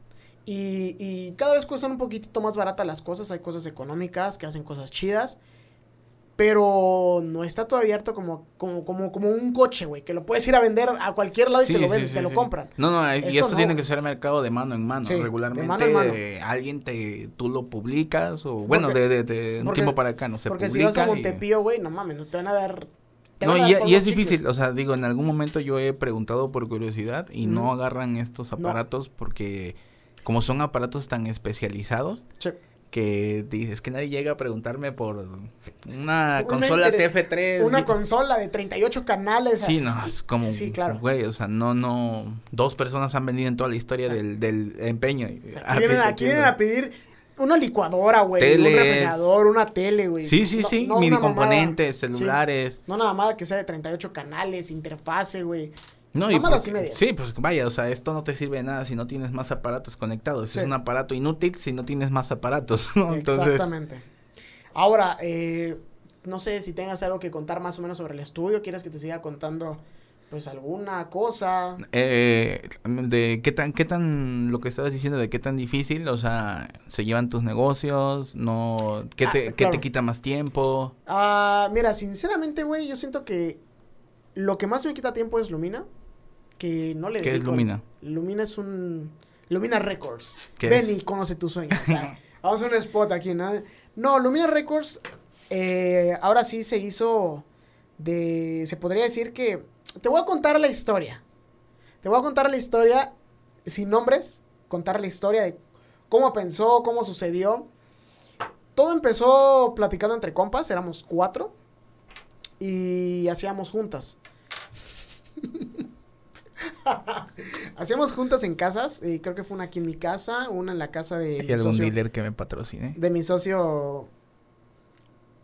Y, y cada vez cuestan un poquitito más baratas las cosas. Hay cosas económicas que hacen cosas chidas. Pero no está todo abierto como, como, como, como un coche, güey. Que lo puedes ir a vender a cualquier lado y te lo, venden, te lo compran. No, no, y Esto no, tiene que ser mercado de mano en mano. De Regularmente mano en mano. eh, alguien te, tú lo publicas o bueno, de, de, de un porque- tiempo para acá no se Porque si vas a Montepío, güey, no mames, no te van a dar... No, y, por y es chicles. difícil, o sea, digo, en algún momento yo he preguntado por curiosidad y no agarran estos No. aparatos porque como son aparatos tan especializados Sí. que dices que nadie llega a preguntarme por una, Una consola inter- TF3. Una consola de 38 canales. Sí, no, es como, Sí, claro. güey, o sea, no, no, dos personas han venido en toda la historia O sea, del, del empeño. O sea, vienen, aquí vienen a pedir una licuadora, güey. Un refrigerador, una tele, güey. Sí, sí, No- sí, no mini mamada. componentes, Sí. celulares. No nada más que sea de 38 canales, interfase, güey. No, y y porque- medias. sí, pues vaya, o sea, esto no te sirve de nada si no tienes más aparatos conectados. Sí. Es un aparato inútil si no tienes más aparatos, ¿no? Entonces, Exactamente. Ahora, eh, no sé si tengas algo que contar más o menos sobre el estudio. ¿Quieres que te siga contando, pues, alguna cosa? eh, de qué tan, qué tan, lo que estabas diciendo de qué tan difícil, o sea, se llevan tus negocios, no, qué Ah, te, qué te quita más tiempo. Ah, mira, sinceramente, güey, yo siento que lo que más me quita tiempo es Lumina. Que no le ¿Qué es Lumina? Lumina es un... Lumina Records. ¿Qué Ven es? y conoce tu sueño. O sea, vamos a hacer un spot aquí, ¿no? No, Lumina Records eh, ahora sí se hizo de... Se podría decir que... Te voy a contar la historia. Te voy a contar la historia sin nombres. Contar la historia de cómo pensó, cómo sucedió. Todo empezó platicando entre compas, éramos cuatro. Y hacíamos juntas. hacíamos juntas en casas. Y creo que fue una aquí en mi casa, una en la casa de ¿Hay mi algún socio. dealer que me patrocine? De mi socio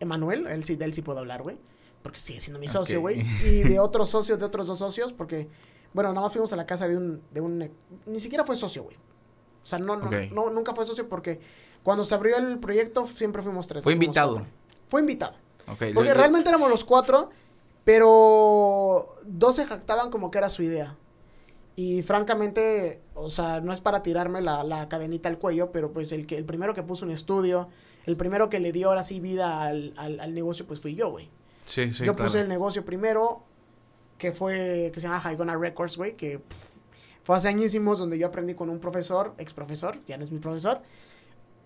Emanuel, él sí, de él sí puedo hablar, güey. Porque sigue siendo mi socio, güey. Y de otros socios, de otros dos socios, porque, bueno, nada más fuimos a la casa de un, de un, ni siquiera fue socio, güey. O sea, no, no, no, nunca fue socio porque cuando se abrió el proyecto siempre fuimos tres. Fue fuimos invitado. cuatro. Fue invitado. Porque le- realmente éramos los cuatro, pero dos se jactaban como que era su idea. Y francamente, o sea, no es para tirarme la, la cadenita al cuello, pero pues el que el primero que puso un estudio, el primero que le dio ahora sí vida al, al, al negocio, pues fui yo, güey. Sí, sí, yo claro. puse el negocio primero, que fue, que se llama Haigona Records, güey, que pff, fue hace añísimos donde yo aprendí con un profesor, ex profesor, ya no es mi profesor,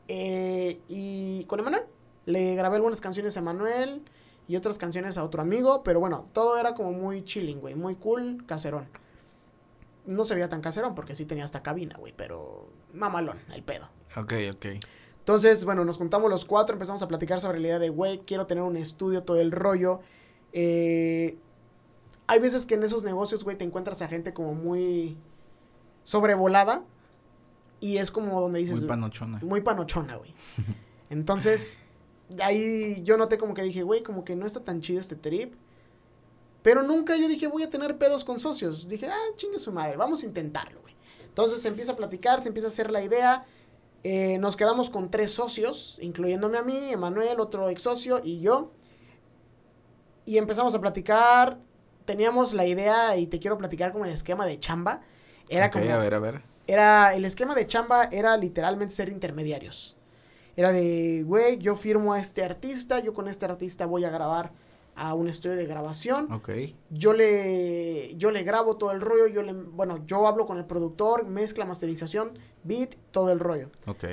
eh, y con Emanuel. Le grabé algunas canciones a Emanuel y otras canciones a otro amigo, pero bueno, todo era como muy chilling, güey, muy cool, caserón. No se veía tan caserón porque sí tenía hasta cabina, güey, pero mamalón, el pedo. Ok, ok. Entonces, bueno, nos juntamos los cuatro, empezamos a platicar sobre la idea de, güey, quiero tener un estudio, todo el rollo. Eh, hay veces que en esos negocios, güey, te encuentras a gente como muy sobrevolada. Y es como donde dices... Muy panochona. Muy panochona, güey. Entonces, ahí yo noté como que dije, güey, como que no está tan chido este trip. Pero nunca yo dije, voy a tener pedos con socios. Dije, ah, chingue su madre, vamos a intentarlo, güey. Entonces se empieza a platicar, se empieza a hacer la idea. Eh, nos quedamos con tres socios, incluyéndome a mí, Emanuel, otro ex socio y yo. Y empezamos a platicar. Teníamos la idea, y te quiero platicar como el esquema de chamba. Era como a ver, a ver. era el esquema de chamba era literalmente ser intermediarios. Era de, güey, yo firmo a este artista, yo con este artista voy a grabar a un estudio de grabación. Ok. Yo le yo le grabo todo el rollo, yo le bueno, yo hablo con el productor, mezcla, masterización, beat, todo el rollo. Ok.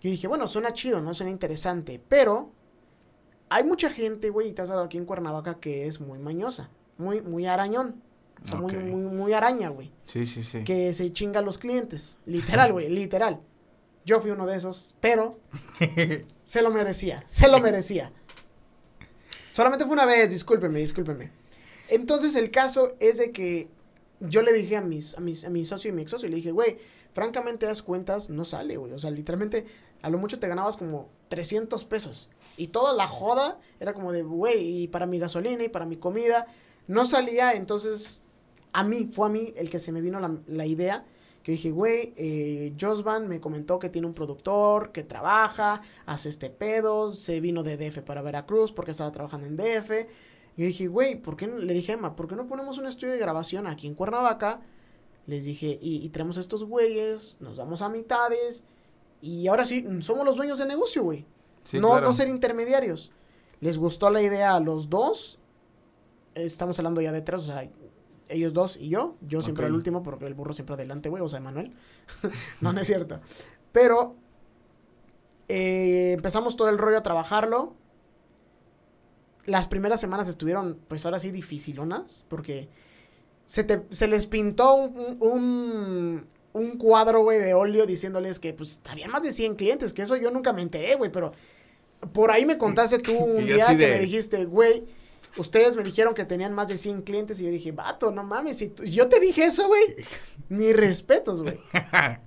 Yo dije, bueno, suena chido, no suena interesante, pero hay mucha gente, güey, y te has dado aquí en Cuernavaca que es muy mañosa, muy muy arañón. O sea, muy, muy muy araña, güey Sí, sí, sí. que se chinga a los clientes. Literal, güey, literal. Yo fui uno de esos, pero se lo merecía, se lo merecía. Solamente fue una vez, discúlpeme, discúlpeme. Entonces el caso es de que yo le dije a mis, a mis, a mi socio y mi ex socio, le dije, güey, francamente das cuentas, no sale, güey. O sea, literalmente, a lo mucho te ganabas como 300 pesos. Y toda la joda era como de, güey, y para mi gasolina y para mi comida. No salía, entonces a mí, fue a mí el que se me vino la, la idea. Que dije, güey, eh, Josvan me comentó que tiene un productor, que trabaja, hace este pedo, se vino de DF para Veracruz porque estaba trabajando en DF. Y yo dije, güey, ¿por qué no? Le dije, Emma, ¿por qué no ponemos un estudio de grabación aquí en Cuernavaca? Les dije, y, y traemos a estos güeyes, nos damos a mitades, y ahora sí, somos los dueños del negocio, güey. Sí, no, claro. no ser intermediarios. Les gustó la idea a los dos. Estamos hablando ya de tres, o sea, ellos dos y yo. Yo siempre al último porque el burro siempre adelante, güey, o sea, Manuel. no, no es cierto. Pero eh, empezamos todo el rollo a trabajarlo. Las primeras semanas estuvieron, pues ahora sí, dificilonas, porque se, te- se les pintó un, un, un cuadro, güey, de óleo diciéndoles que, pues, habían más de 100 clientes, que eso yo nunca me enteré, güey, pero por ahí me contaste tú un día que de- me dijiste, güey, ustedes me dijeron que tenían más de 100 clientes y yo dije, vato, no mames, si yo te dije eso, güey, ni respetos, güey.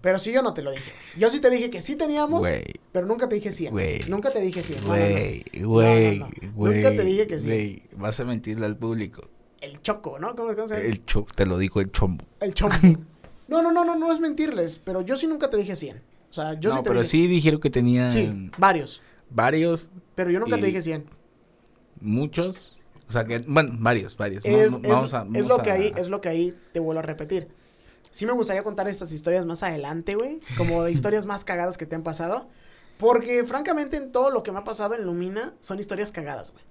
Pero sí, yo no te lo dije. Yo sí te dije que sí teníamos, Güey, pero nunca te dije 100. Güey. Nunca te dije 100. no, no, no. güey, güey, güey. Nunca te dije que sí. Güey, vas a mentirle al público. El choco, ¿no? ¿Cómo, cómo se llama? El cho te lo digo el chombo. El chombo. No, no, no, no, no es mentirles, pero yo sí nunca te dije 100. O sea, yo no, sí te pero dije. sí dijeron que tenían Sí, varios. varios, Pero yo nunca Y- te dije 100. muchos. O sea que, bueno, varios, varios. Es, no, es- vamos a- es lo que ahí, es lo que ahí te vuelvo a repetir. Sí me gustaría contar estas historias más adelante, güey. Como de historias más cagadas que te han pasado. Porque, francamente, en todo lo que me ha pasado en Lumina son historias cagadas, güey.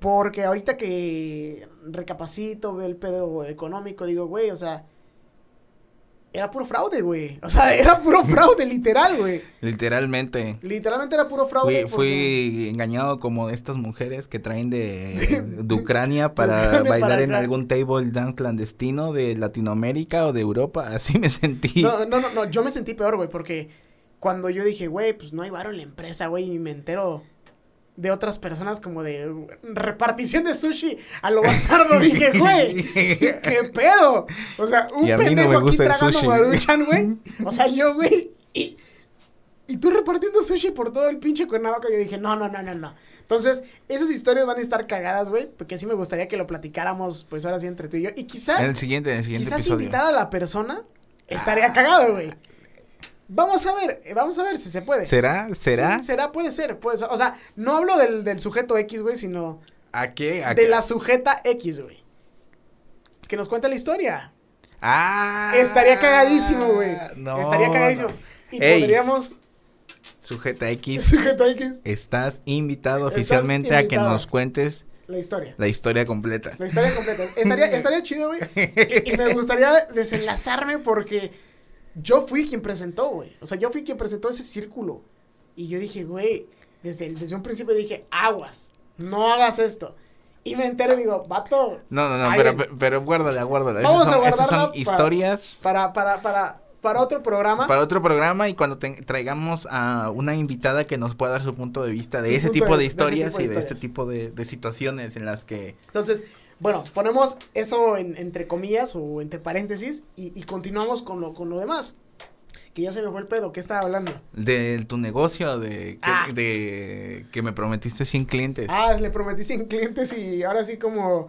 Porque ahorita que recapacito, veo el pedo económico, digo, güey, o sea, era puro fraude, güey. O sea, era puro fraude, literal, güey. Literalmente. Literalmente era puro fraude. Fui, porque- fui engañado como estas mujeres que traen de, de Ucrania para Ucrania bailar para en algún table dance clandestino de Latinoamérica o de Europa. Así me sentí. No, no, no, no, yo me sentí peor, güey, porque cuando yo dije, güey, pues no hay varo en la empresa, güey, y me entero de otras personas como de repartición de sushi a lo bastardo, dije, güey, ¿qué pedo? O sea, un no pendejo aquí tragando maruchan, güey. O sea, yo, güey, y, y tú repartiendo sushi por todo el pinche Cuernavaca, yo dije, no, no, no, no, no. Entonces, esas historias van a estar cagadas, güey, porque sí me gustaría que lo platicáramos, pues ahora sí, entre tú y yo. Y quizás... En el siguiente, en el siguiente Quizás episodio. invitar a la persona estaría cagado, güey. Vamos a ver, eh, vamos a ver si se puede. ¿Será? ¿Será? Sí, será, puede ser, puede ser. O sea, no hablo del, del sujeto X, güey, sino ¿A qué? ¿A de qué? la sujeta X, güey. Que nos cuente la historia. Ah. Estaría cagadísimo, güey. No, Estaría cagadísimo. no. Y Ey. podríamos. Sujeta X, Sujeta X, estás invitado Estás oficialmente a que nos cuentes la historia. la historia completa. La historia completa. Estaría, estaría chido, güey. Y, y me gustaría desenlazarme porque yo fui quien presentó, güey. O sea, yo fui quien presentó ese círculo. Y yo dije, güey, desde, el- desde un principio dije, aguas, no hagas esto. Y me entero y digo, vato, No, no, no, pero, pero, pero guárdala, guárdala. Vamos Esas a son, esas guardarla son historias para, para, para, para otro programa. para otro programa y cuando te- traigamos a una invitada que nos pueda dar su punto de vista de Su ese tipo de- de ese historias tipo de y de este historias. tipo de, de situaciones en las que... Entonces, bueno, ponemos eso en- entre comillas o entre paréntesis y, y continuamos con lo, con lo demás. Que ya se me fue el pedo, ¿qué estaba hablando? De tu negocio, de que, Ah. de que me prometiste 100 clientes. Ah, le prometí 100 clientes y ahora sí como,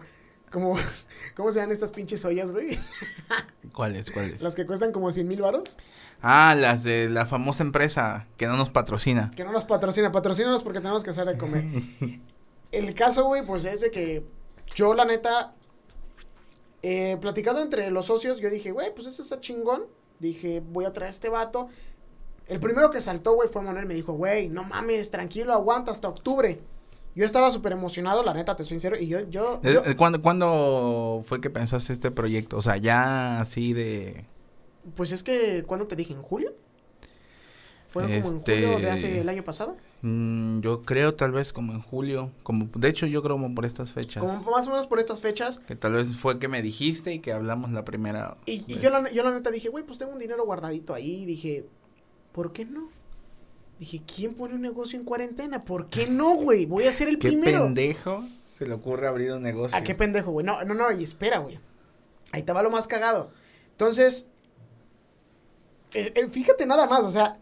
como, ¿cómo se llaman estas pinches ollas, güey? ¿Cuáles, cuáles? Las que cuestan como 100 mil varos. Ah, las de la famosa empresa que no nos patrocina. Que no nos patrocina, patrocínanos porque tenemos que hacer de comer. El caso, güey, pues es de que yo, la neta, eh, platicando entre los socios, yo dije, güey, pues eso está chingón. Dije, voy a traer a este vato. El primero que saltó, güey, fue Manuel. Me dijo, güey, no mames, tranquilo, aguanta hasta octubre. Yo estaba súper emocionado, la neta, te soy sincero. Y yo, yo, Eh, yo- eh, ¿Cuándo, ¿Cuándo fue que pensaste este proyecto? O sea, ya así de... pues es que, ¿cuándo te dije? ¿En julio? ¿Fue como en Este- julio de hace el año pasado? Mm, yo creo tal vez como en julio. como De hecho, yo creo como por estas fechas. Como más o menos por estas fechas. Que tal vez fue que me dijiste y que hablamos la primera Y, y yo, la, yo la neta dije, güey, pues tengo un dinero guardadito ahí. Dije, ¿por qué no? Dije, ¿quién pone un negocio en cuarentena? ¿Por qué no, güey? Voy a ser el ¿Qué primero. pendejo se le ocurre abrir un negocio? ¿A qué pendejo, güey? No, no, no, y espera, güey. Ahí va lo más cagado. Entonces, eh, eh, fíjate nada más, o sea,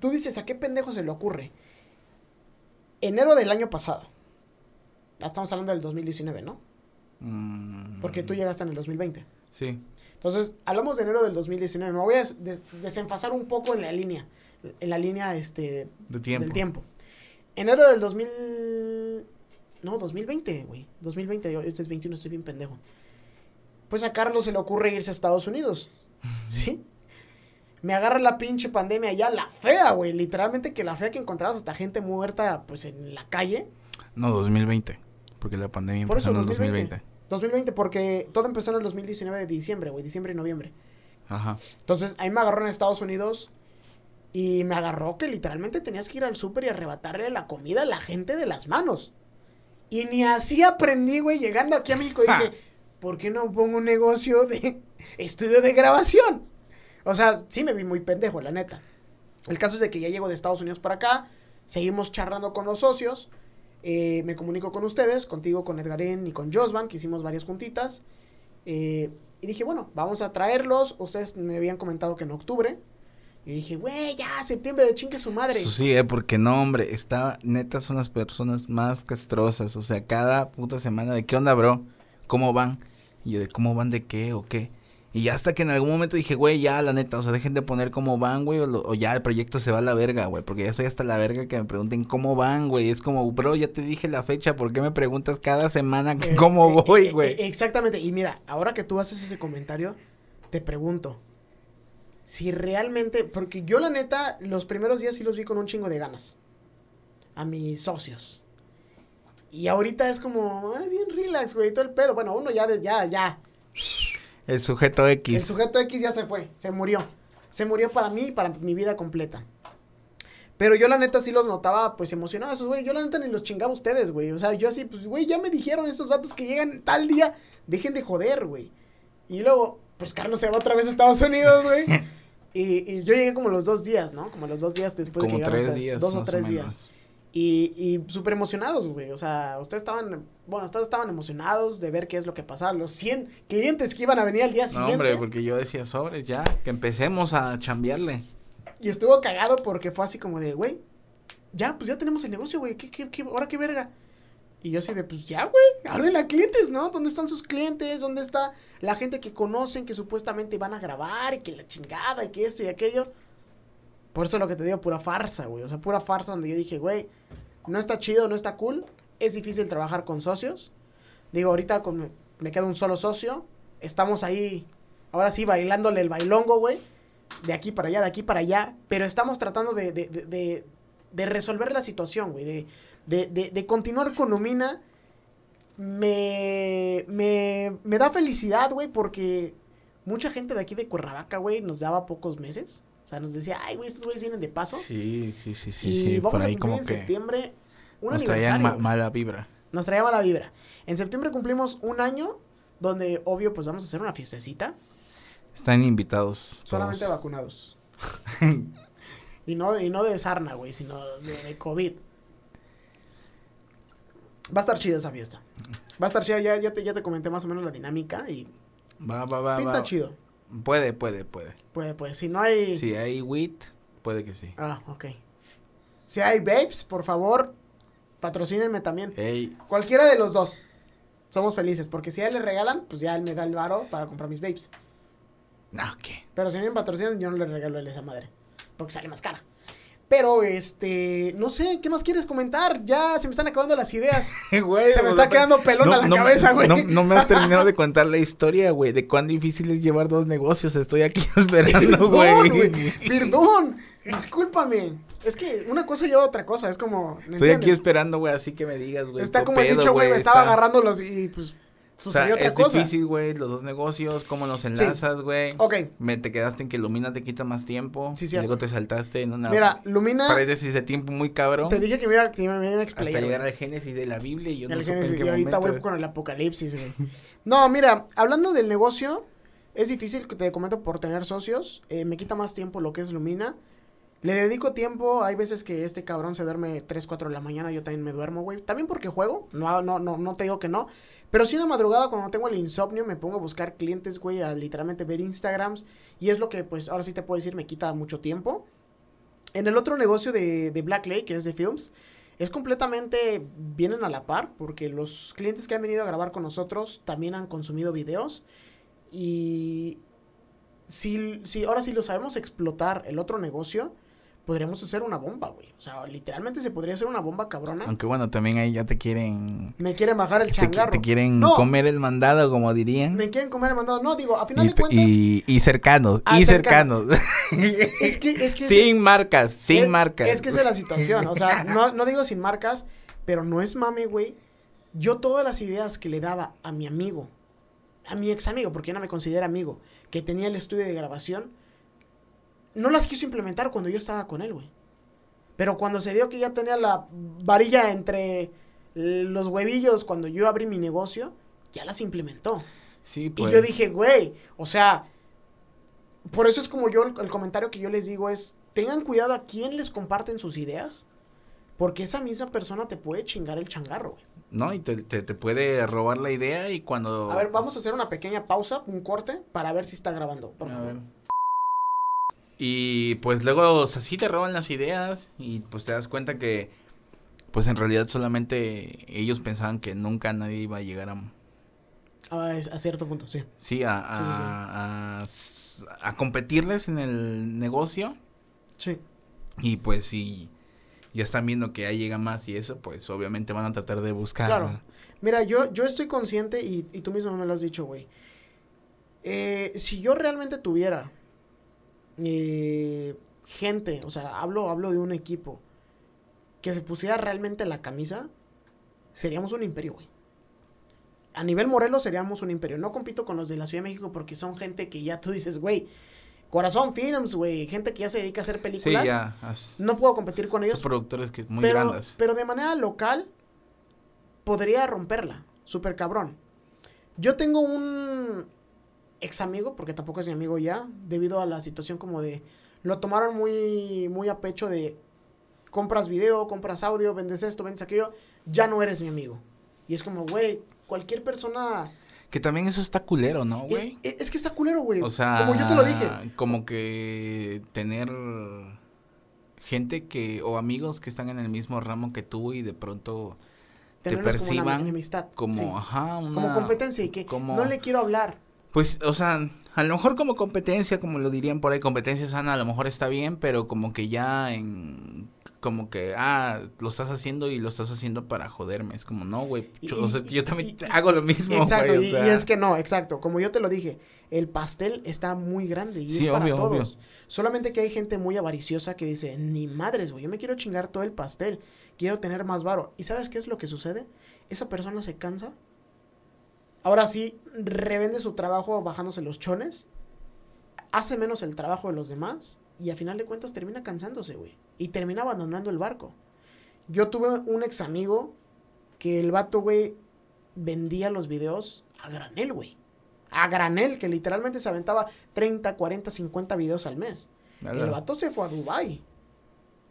tú dices, ¿a qué pendejo se le ocurre? Enero del año pasado. Estamos hablando del 2019, ¿no? Mm, Porque tú llegaste en el 2020. Sí. Entonces, hablamos de enero del 2019. Me voy a des- desenfasar un poco en la línea. En la línea este, De tiempo. del tiempo. Enero del 2000... No, 2020, güey. 2020. yo- Este es 21, estoy bien pendejo. Pues a Carlos se le ocurre irse a Estados Unidos. ¿Sí? Me agarra la pinche pandemia ya, la fea, güey. Literalmente que la fea que encontrabas hasta gente muerta, pues en la calle. No, 2020. Porque la pandemia Por empezó eso, en el 2020. 2020. 2020. porque todo empezó en el 2019 de diciembre, güey. Diciembre y noviembre. Ajá. Entonces, ahí me agarró en Estados Unidos y me agarró que literalmente tenías que ir al súper y arrebatarle la comida a la gente de las manos. Y ni así aprendí, güey, llegando aquí a México dije, ¿por qué no pongo un negocio de estudio de grabación? O sea, sí me vi muy pendejo, la neta. El caso es de que ya llego de Estados Unidos para acá, seguimos charlando con los socios, eh, me comunico con ustedes, contigo, con Edgarín y con Josvan, que hicimos varias juntitas. eh, y dije, bueno, vamos a traerlos. Ustedes me habían comentado que en octubre. Y dije, güey, ya, septiembre, chingue su madre. Eso sí, eh, porque no, hombre, está, neta, son las personas más castrosas, o sea, cada puta semana, ¿de qué onda, bro? ¿Cómo van? Y yo, ¿de cómo van de qué o qué? Y hasta que en algún momento dije, güey, ya, la neta, o sea, dejen de poner cómo van, güey, o, lo- o ya el proyecto se va a la verga, güey, porque ya estoy hasta la verga que me pregunten cómo van, güey, es como, bro, ya te dije la fecha, ¿por qué me preguntas cada semana Eh, cómo eh, voy, eh, güey? eh, exactamente. Y mira, ahora que tú haces ese comentario, te pregunto. Si realmente, porque yo la neta, los primeros días sí los vi con un chingo de ganas. A mis socios. Y ahorita es como, ay, bien relax, güey, todo el pedo. Bueno, uno ya, de- ya, ya. El sujeto X. El sujeto X ya se fue, se murió. Se murió para mí y para mi vida completa. Pero yo la neta sí los notaba pues emocionados, güey. Yo la neta ni los chingaba a ustedes, güey. O sea, yo así, pues, güey, ya me dijeron estos vatos que llegan tal día, dejen de joder, güey. Y luego, pues Carlos se va otra vez a Estados Unidos, güey. y, y yo llegué como los dos días, ¿no? Como los dos días después de que llegaron tres días. Dos o tres días. Y, y súper emocionados, güey. O sea, ustedes estaban, bueno, ustedes estaban emocionados de ver qué es lo que pasaba. Los 100 clientes que iban a venir al día No, siguiente. hombre, porque yo decía sobres ya, que empecemos a chambearle. Y estuvo cagado porque fue así como de, güey, ya, pues ya tenemos el negocio, güey, ¿qué, qué, qué, ahora qué verga? Y yo así de, pues ya, güey, háblenle a clientes, ¿no? ¿Dónde están sus clientes? ¿Dónde está la gente que conocen, que supuestamente van a grabar y que la chingada y que esto y aquello? Por eso lo que te digo, pura farsa, güey. O sea, pura farsa donde yo dije, güey, no está chido, no está cool. Es difícil trabajar con socios. Digo, ahorita con, me queda un solo socio. Estamos ahí, ahora sí, bailándole el bailongo, güey. De aquí para allá, de aquí para allá. Pero estamos tratando de, de, de, resolver la situación, güey. De, continuar con Lumina. Me, me, me da felicidad, güey, porque mucha gente de aquí de Cuernavaca, güey, nos daba pocos meses. O sea, nos decía, ay, güey, estos güeyes vienen de paso. Sí, sí, sí, sí. Y sí, vamos por a ahí cumplir como en que septiembre un nos traían aniversario. ma- mala vibra. Nos traía mala vibra. En septiembre cumplimos un año donde, obvio, pues vamos a hacer una fiestecita. Están invitados Solamente todos. vacunados. y, no, y no de sarna, güey, sino de, de COVID. Va a estar chida esa fiesta. Va a estar chida, ya, ya, te, ya te comenté más o menos la dinámica y Va, va, va, pinta va. chido. Puede, puede, puede. Pues, pues, si no hay... Si hay wheat, puede que sí. Ah, ok. Si hay babes, por favor, patrocínenme también. Ey, Cualquiera de los dos. Somos felices, porque si a él le regalan, pues ya él me da el varo para comprar mis babes. no, ¿qué? Pero si a mí me patrocinan, yo no le regalo a él esa madre. Porque sale más cara. Pero, este, no sé, ¿qué más quieres comentar? Ya se me están acabando las ideas. Güey, Se me está quedando pelón a la no, cabeza, güey. No, no me has terminado de contar la historia, güey, de cuán difícil es llevar dos negocios. Estoy aquí esperando, Perdón, güey. Perdón. Discúlpame. Es que una cosa lleva a otra cosa. Es como. ¿me Estoy aquí esperando, güey, así que me digas, güey. Está como el pedo, dicho, güey. Me estaba está- agarrándolos y pues O sea, sucedió otra es cosa. difícil, güey, los dos negocios, cómo los enlazas, güey. Ok. Me te quedaste en que Lumina te quita más tiempo. Sí, cierto. luego te saltaste en una Mira, Lumina. paréntesis de tiempo muy cabrón. Te dije que me iba, que me iba a explayar. hasta llegar al Génesis de la Biblia y yo no El supe Génesis, en qué y ahorita momento. voy con el apocalipsis, güey. No, mira, hablando del negocio, es difícil que te comento por tener socios. eh, me quita más tiempo lo que es Lumina. Le dedico tiempo, hay veces que este cabrón se duerme 3, 4 de la mañana, yo también me duermo, güey. También porque juego, no, no, no, no te digo que no. Pero sí en la madrugada cuando tengo el insomnio me pongo a buscar clientes, güey, a literalmente ver Instagrams. Y es lo que, pues, ahora sí te puedo decir, me quita mucho tiempo. En el otro negocio de, de Black Lake, que es de films, es completamente, vienen a la par, porque los clientes que han venido a grabar con nosotros también han consumido videos. Y si, si ahora sí lo sabemos explotar el otro negocio, podríamos hacer una bomba, güey. O sea, literalmente se podría hacer una bomba cabrona. Aunque bueno, también ahí ya te quieren... Me quieren bajar el changarro. te quieren No. comer el mandado, como dirían. Me quieren comer el mandado. No, digo, a final Y, de cuentas, y, y cercanos, y cercano. cercanos. es que, es que sin marcas, sin es, marcas. Es que esa es la situación. O sea, no, no digo sin marcas, pero no es mame, güey. Yo todas las ideas que le daba a mi amigo, a mi ex amigo, porque ya no me considera amigo, que tenía el estudio de grabación, no las quiso implementar cuando yo estaba con él, güey. Pero cuando se dio que ya tenía la varilla entre los huevillos cuando yo abrí mi negocio, ya las implementó. Sí, pues. Y yo dije, güey, o sea, por eso es como yo, el, el comentario que yo les digo es, tengan cuidado a quién les comparten sus ideas, porque esa misma persona te puede chingar el changarro, güey. No, y te, te, te puede robar la idea y cuando... A ver, vamos a hacer una pequeña pausa, un corte, para ver si está grabando. por A favor. ver. Y pues luego, o sea, sí te roban las ideas y pues te das cuenta que pues en realidad solamente ellos pensaban que nunca nadie iba a llegar a... Ah, a cierto punto, sí. Sí, a, a, a competirles en el negocio Sí. y pues si ya están viendo que ahí llega más y eso, pues obviamente van a tratar de buscar. Claro. Mira, yo, yo estoy consciente y, y tú mismo me lo has dicho, güey. Eh, si yo realmente tuviera eh, gente, o sea, hablo, hablo de un equipo que se pusiera realmente la camisa, seríamos un imperio, güey. A nivel Morelos seríamos un imperio. No compito con los de la Ciudad de México porque son gente que ya tú dices, güey, Corazón Films, güey, gente que ya se dedica a hacer Sí, películas. ya. as- No puedo competir con ellos productores que muy pero, grandes. pero de manera local podría romperla. Súper cabrón. Yo tengo un ex amigo, porque tampoco es mi amigo ya, debido a la situación como de... Lo tomaron muy, muy a pecho de... Compras video, compras audio, vendes esto, vendes aquello. Ya no eres mi amigo. Y es como, güey, cualquier persona... Que también eso está culero, ¿no, Es, güey? es que está culero, güey. O sea, como yo te lo dije. Como que tener gente que, o amigos que están en el mismo ramo que tú y de pronto te tenerlos como una perciban como, sí. ajá, una... como competencia y que como- no le quiero hablar Pues, o sea, a lo mejor como competencia, como lo dirían por ahí, competencia sana, a lo mejor está bien, pero como que ya en como que, ah, lo estás haciendo y lo estás haciendo para joderme. Es como, no, güey. Yo, o sea, yo también y- hago lo mismo, Exacto, o y, es que no, exacto. Como yo te lo dije, el pastel está muy grande y Sí, es para obvio, obvio. todos. Solamente que hay gente muy avariciosa que dice, ni madres, güey, yo me quiero chingar todo el pastel, quiero tener más varo. ¿Y sabes qué es lo que sucede? Esa persona se cansa. Ahora sí, revende su trabajo bajándose los chones, hace menos el trabajo de los demás y a final de cuentas termina cansándose, güey. Y termina abandonando el barco. Yo tuve un ex amigo que el vato, güey, vendía los videos a granel, güey. A granel, que literalmente se aventaba 30, 40, 50 videos al mes. Ala. El vato se fue a Dubai.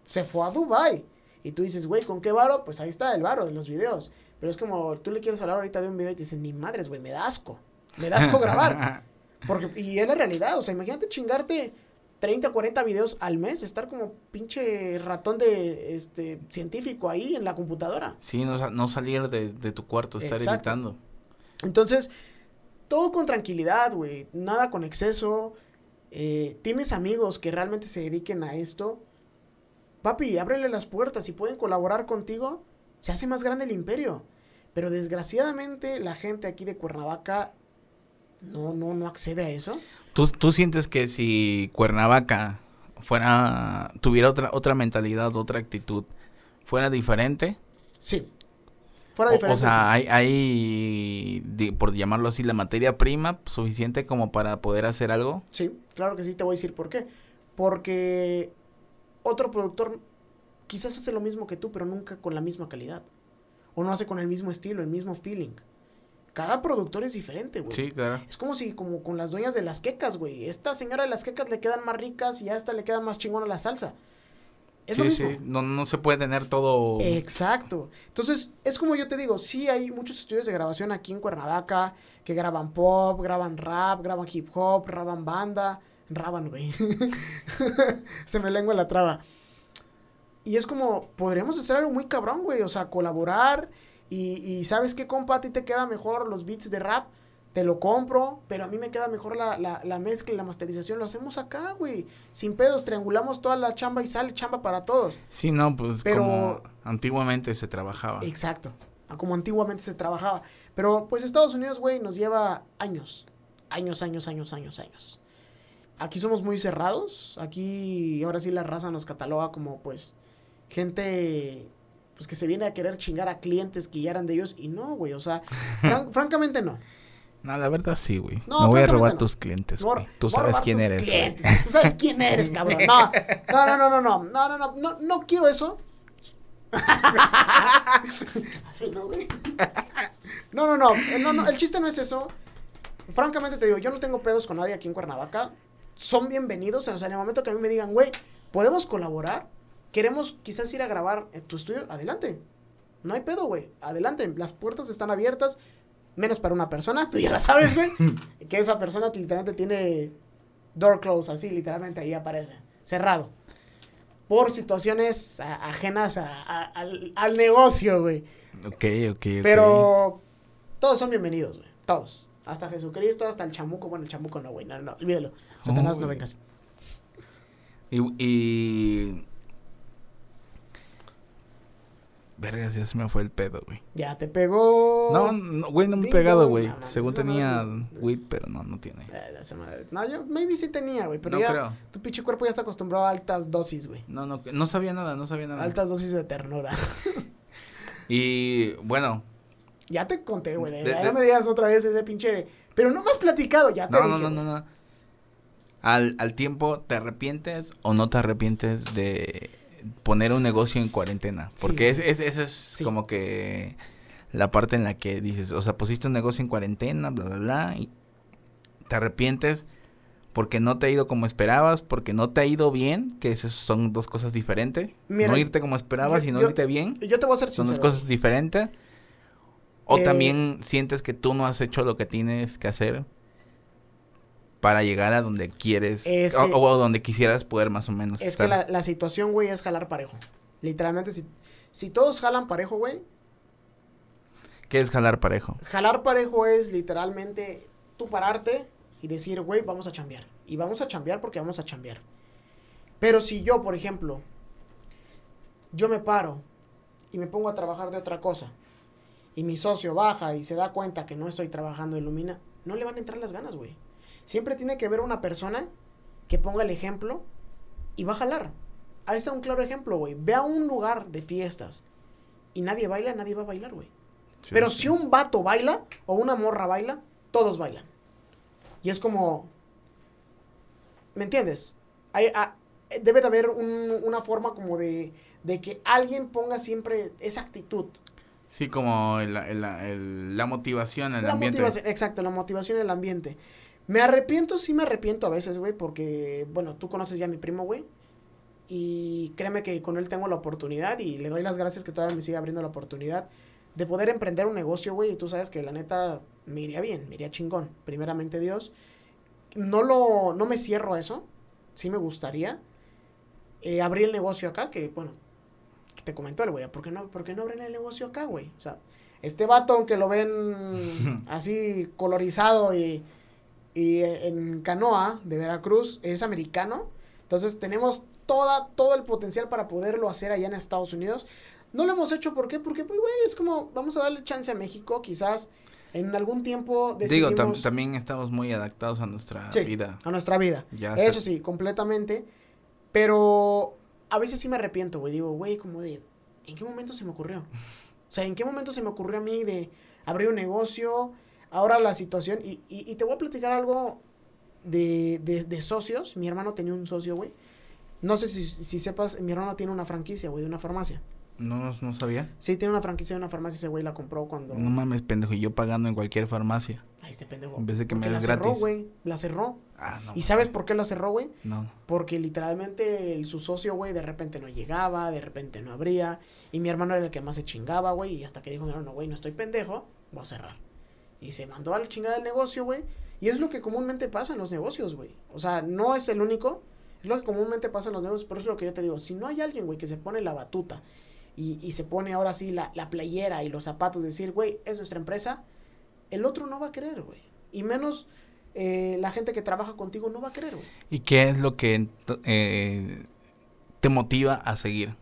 Se fue a Dubai. Y tú dices, güey, ¿con qué varo? Pues ahí está el varo de los videos. Pero es como, tú le quieres hablar ahorita de un video y te dicen, ni madres, güey, me da asco. Me da asco grabar. Porque, y es la realidad, o sea, imagínate chingarte 30, 40 videos al mes, estar como pinche ratón de este científico ahí en la computadora. Sí, no, no salir de, de tu cuarto, estar Exacto. editando. Entonces, todo con tranquilidad, güey, nada con exceso. Eh, Tienes amigos que realmente se dediquen a esto. Papi, ábrele las puertas y pueden colaborar contigo. Se hace más grande el imperio. Pero desgraciadamente la gente aquí de Cuernavaca no, no, no accede a eso. ¿Tú, tú sientes que si Cuernavaca fuera, tuviera otra, otra mentalidad, otra actitud, fuera diferente? Sí. Fuera O, o diferente. sea, hay, hay por llamarlo así, la materia prima suficiente como para poder hacer algo. Sí, claro que sí, te voy a decir por qué. Porque otro productor quizás hace lo mismo que tú, pero nunca con la misma calidad. O no hace con el mismo estilo, el mismo feeling. Cada productor es diferente, güey. Sí, claro. Es como si, como con las dueñas de las quecas, güey. Esta señora de las quecas le quedan más ricas y a esta le queda más chingona la salsa. Es lo Sí, mismo. sí, no, no se puede tener todo... Exacto. Entonces, es como yo te digo, sí hay muchos estudios de grabación aquí en Cuernavaca que graban pop, graban rap, graban hip hop, graban banda, raban, güey. Se me lengua la traba. Y es como, podríamos hacer algo muy cabrón, güey. O sea, colaborar y, y ¿sabes qué, compa? A ti te queda mejor los beats de rap. Te lo compro, pero a mí me queda mejor la, la, la mezcla y la masterización. Lo hacemos acá, güey. Sin pedos, triangulamos toda la chamba y sale chamba para todos. Sí, no, pues Pero- como antiguamente se trabajaba. Exacto. Como antiguamente se trabajaba. Pero pues Estados Unidos, güey, nos lleva años. Años, años, años, años, años. Aquí somos muy cerrados. Aquí ahora sí la raza nos cataloga como pues gente pues que se viene a querer chingar a clientes que ya eran de ellos. Y no, güey. O sea, fran- francamente no. No, la verdad sí, güey. No, No, voy a robar no. tus clientes, güey. Tú sabes quién eres. clientes. Tú sabes quién eres, cabrón. No, no, no, no, no, no, no, no, no, no, no quiero eso. Así, ¿no, güey? No, no, no, eh, no, no, el chiste no es eso. Francamente te digo, yo no tengo pedos con nadie aquí en Cuernavaca. Son bienvenidos, o sea, en el momento que a mí me digan, güey, ¿podemos colaborar? Queremos quizás ir a grabar en tu estudio, adelante. No hay pedo, güey. Adelante, las puertas están abiertas, menos para una persona, tú ya la sabes, güey. que esa persona literalmente tiene door close, así, literalmente ahí aparece, cerrado. Por situaciones a- ajenas a- a- al, al negocio, güey. Ok, ok, ok. Pero todos son bienvenidos, güey. Todos. Hasta Jesucristo, hasta el chamuco. Bueno, el chamuco no, güey. No, no, olvídalo. Satanás, no vengas. Y, y... Vergas, ya se me fue el pedo, güey. Ya te pegó. No, no, güey, no me he pegado, güey. No, Según tenía weed, pero no, no tiene. Eh, No, yo, maybe sí tenía, güey. Pero ya creo. tu pinche cuerpo ya está acostumbrado a altas dosis, güey. No, no, no sabía nada, no sabía nada. Altas dosis de ternura. Y bueno, ya te conté, güey. De- Ya de- me digas otra vez ese pinche. Pero no me has platicado, ya te no, dije. no, no, no, no. Al, al tiempo, ¿te arrepientes o no te arrepientes de poner un negocio en cuarentena? Sí. Porque es, es, esa es Sí. como que la parte en la que dices, o sea, pusiste un negocio en cuarentena, bla, bla, bla, y te arrepientes porque no te ha ido como esperabas, porque no te ha ido bien, que esas son dos cosas diferentes. Mira, no irte como esperabas yo- y no yo- irte bien, Yo te voy a ser son dos sincero. cosas diferentes. O Eh, también sientes que tú no has hecho lo que tienes que hacer para llegar a donde quieres Es o, donde quisieras poder más o menos Es estar. que la, la situación, güey, es jalar parejo. Literalmente, si, si todos jalan parejo, güey, ¿Qué es jalar parejo? jalar parejo es literalmente tú pararte y decir, güey, vamos a chambear. Y vamos a chambear porque vamos a chambear. Pero si yo, por ejemplo, yo me paro y me pongo a trabajar de otra cosa y mi socio baja y se da cuenta que no estoy trabajando en Lumina, no le van a entrar las ganas, güey. Siempre tiene que haber una persona que ponga el ejemplo y va a jalar. Ahí está un claro ejemplo, güey. Ve a un lugar de fiestas y nadie baila, nadie va a bailar, güey. Sí, Pero sí. si un vato baila o una morra baila, todos bailan. Y es como... ¿Me entiendes? Hay, ah, debe de haber un- una forma como de, de que alguien ponga siempre esa actitud. Sí, como el- el- el- la motivación, el La ambiente. motivación, exacto, la motivación en el ambiente. Me arrepiento, sí me arrepiento a veces, güey, porque, bueno, tú conoces ya a mi primo, güey. Y créeme que con él tengo la oportunidad y le doy las gracias que todavía me sigue abriendo la oportunidad de poder emprender un negocio, güey. Y tú sabes que la neta me iría bien, me iría chingón. Primeramente Dios. No lo, no me cierro a eso. Sí me gustaría. eh, abrir el negocio acá, que bueno, que te comentó el güey, ¿por qué no, por qué no abren el negocio acá, güey? O sea, este vato, aunque lo ven así colorizado y, y en canoa de Veracruz, es americano. Entonces tenemos toda, todo el potencial para poderlo hacer allá en Estados Unidos. No lo hemos hecho, ¿por qué? Porque, pues, güey, es como, vamos a darle chance a México, quizás en algún tiempo Digo, tam- decidimos... también estamos muy adaptados a nuestra Sí, vida. a nuestra vida. Ya Eso se- sí, completamente. Pero a veces sí me arrepiento, güey. Digo, güey, como de, ¿en qué momento se me ocurrió? O sea, ¿en qué momento se me ocurrió a mí de abrir un negocio? Ahora la situación, y, y, y te voy a platicar algo de, de, de socios. Mi hermano tenía un socio, güey. No sé si, si sepas, mi hermano tiene una franquicia, güey, de una farmacia. No, no sabía. Sí, tiene una franquicia de una farmacia, ese güey la compró cuando... No mames, pendejo, y yo pagando en cualquier farmacia. Ay, este pendejo. En vez de que me des la cerró, güey. La cerró. Ah, no. ¿Y sabes por qué la cerró, güey? No. Porque literalmente el, su socio, güey, de repente no llegaba, de repente no abría. Y mi hermano era el que más se chingaba, güey. Y hasta que dijo, mi hermano, güey, no estoy pendejo, voy a cerrar. Y se mandó a la chingada del negocio, güey. Y es lo que comúnmente pasa en los negocios, güey. O sea, no es el único. Es lo que comúnmente pasa en los negocios. Por eso es lo que yo te digo. Si no hay alguien, güey, que se pone la batuta y, y se pone ahora sí la, la playera y los zapatos, decir, güey, es nuestra empresa, el otro no va a querer, güey. Y menos eh, la gente que trabaja contigo no va a querer, güey. ¿Y qué es lo que eh, te motiva a seguir?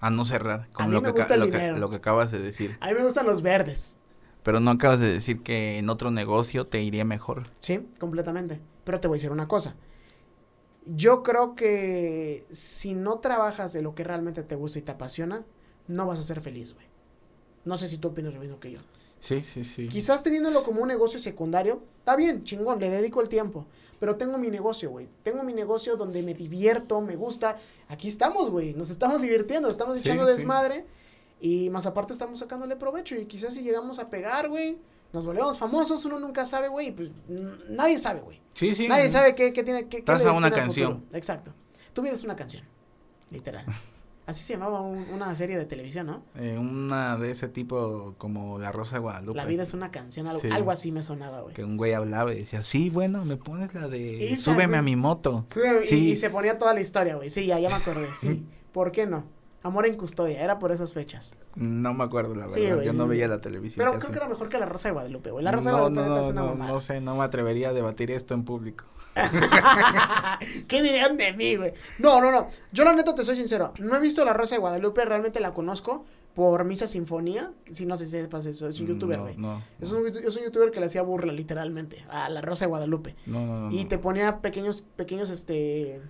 A no cerrar, mí lo me que, gusta aca- el lo, que, dinero. lo que acabas de decir. A mí me gustan los verdes. Pero no acabas de decir que en otro negocio te iría mejor. Sí, completamente. Pero te voy a decir una cosa. Yo creo que si no trabajas de lo que realmente te gusta y te apasiona, no vas a ser feliz, güey. No sé si tú opinas lo mismo que yo. Sí, sí, sí. Quizás teniéndolo como un negocio secundario, está bien, chingón, le dedico el tiempo. Pero tengo mi negocio, güey. Tengo mi negocio donde me divierto, me gusta. Aquí estamos, güey. Nos estamos divirtiendo, estamos echando sí. desmadre. Y más aparte estamos sacándole provecho. Y quizás si llegamos a pegar, güey, nos volvemos famosos, uno nunca sabe, güey. Pues nadie sabe, güey. Sí, sí. Nadie sabe qué, qué tiene, qué, qué Estás le a una canción. Exacto. Tu vida es una canción, literal. Así se llamaba un- una serie de televisión, ¿no? Eh, una de ese tipo como La Rosa de Guadalupe. La vida es una canción, algo, Sí. algo así me sonaba, güey. Que un güey hablaba y decía, sí, bueno, me pones la de Esa, súbeme güey. a mi moto. Sí, y- Sí. Y, se ponía toda la historia, güey. Sí, ya, ya me acordé. Sí. ¿Por qué no? Amor en custodia, era por esas fechas. No me acuerdo, la verdad. Sí, güey, Yo no veía la televisión. Pero casi. creo que era mejor que la Rosa de Guadalupe, güey. La Rosa no, de Guadalupe no, es una no, mamada. no sé, no me atrevería a debatir esto en público. ¿Qué dirían de mí, güey? No, no, no. Yo la neta te soy sincero. No he visto La Rosa de Guadalupe, realmente la conozco por Misa Sinfonía. Si no sé si sepas eso, es un youtuber, güey. No, Es un, es un youtuber que le hacía burla, literalmente, a La Rosa de Guadalupe. no, no, no, Y te ponía pequeños, pequeños, este,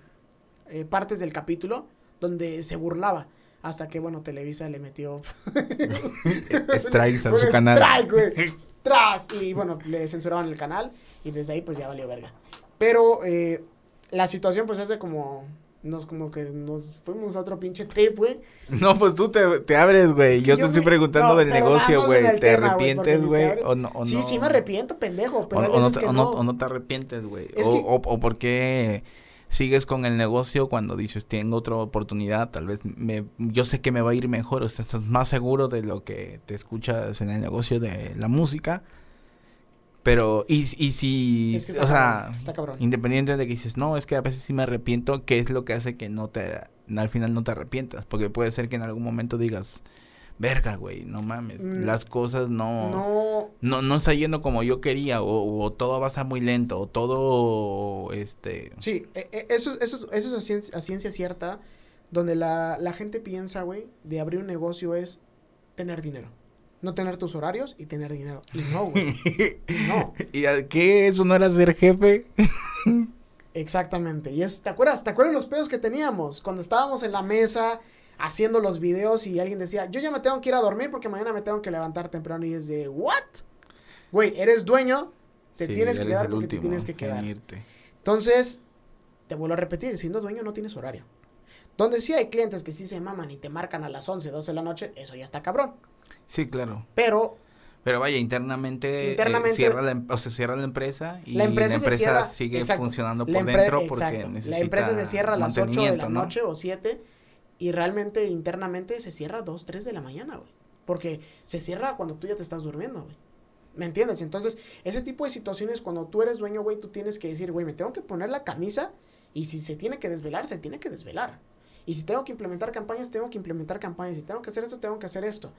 eh, partes del capítulo donde se burlaba. Hasta que, bueno, Televisa le metió... Strikes a su canal. strike, güey. Tras. Y, bueno, le censuraban el canal. Y desde ahí, pues, ya valió verga. Pero, eh, la situación, pues, es de como... Nos, como que nos fuimos a otro pinche trip, güey. No, pues tú te, te abres, güey. Es que yo yo te estoy preguntando no, del negocio, güey. ¿Te tema, arrepientes, güey? abres- O no, o sí, no. sí me arrepiento, pendejo. O, Pero o no, te- que no- o no te arrepientes, güey. Es O, que- o, o por qué sigues con el negocio cuando dices, tengo otra oportunidad, tal vez me, yo sé que me va a ir mejor, o sea, estás más seguro de lo que te escuchas en el negocio de la música. Pero, y, y si, Es que o sea, cabrón, independiente de que dices, no, es que a veces sí me arrepiento, ¿qué es lo que hace que no te, al final no te arrepientas? Porque puede ser que en algún momento digas, verga, güey, no mames, Mm. las cosas no, No, no, no está yendo como yo quería, o, o todo pasa muy lento, o todo, este, Sí, e- e- eso, es- eso, es- eso es a ciencia, a ciencia cierta, donde la, la gente piensa, güey, de abrir un negocio es tener dinero. No tener tus horarios y tener dinero. Y no, güey. No. ¿Y a qué? ¿Eso no era ser jefe? Exactamente. Y es, ¿te acuerdas? ¿Te acuerdas los pedos que teníamos? Cuando estábamos en la mesa haciendo los videos y alguien decía, yo ya me tengo que ir a dormir porque mañana me tengo que levantar temprano y es de, ¿what? Güey, eres dueño, te Sí, tienes que quedar porque te tienes que quedar. irte. Entonces, te vuelvo a repetir, siendo dueño no tienes horario. Donde sí hay clientes que sí se maman y te marcan a las 11, 12 de la noche, eso ya está cabrón. Sí, claro. Pero Pero vaya, internamente, eh, Internamente- cierra la, em- o se cierra la empresa y la empresa, la se empresa cierra, sigue exacto. funcionando por dentro porque exacto. necesita La empresa se cierra a las 8 de la noche o 7 y realmente internamente se cierra a 2, 3 de la mañana, güey. Porque se cierra cuando tú ya te estás durmiendo, güey. ¿Me entiendes? Entonces, ese tipo de situaciones, cuando tú eres dueño, güey, tú tienes que decir, güey, me tengo que poner la camisa y si se tiene que desvelar, se tiene que desvelar. Y si tengo que implementar campañas, tengo que implementar campañas. Si tengo que hacer esto, tengo que hacer esto.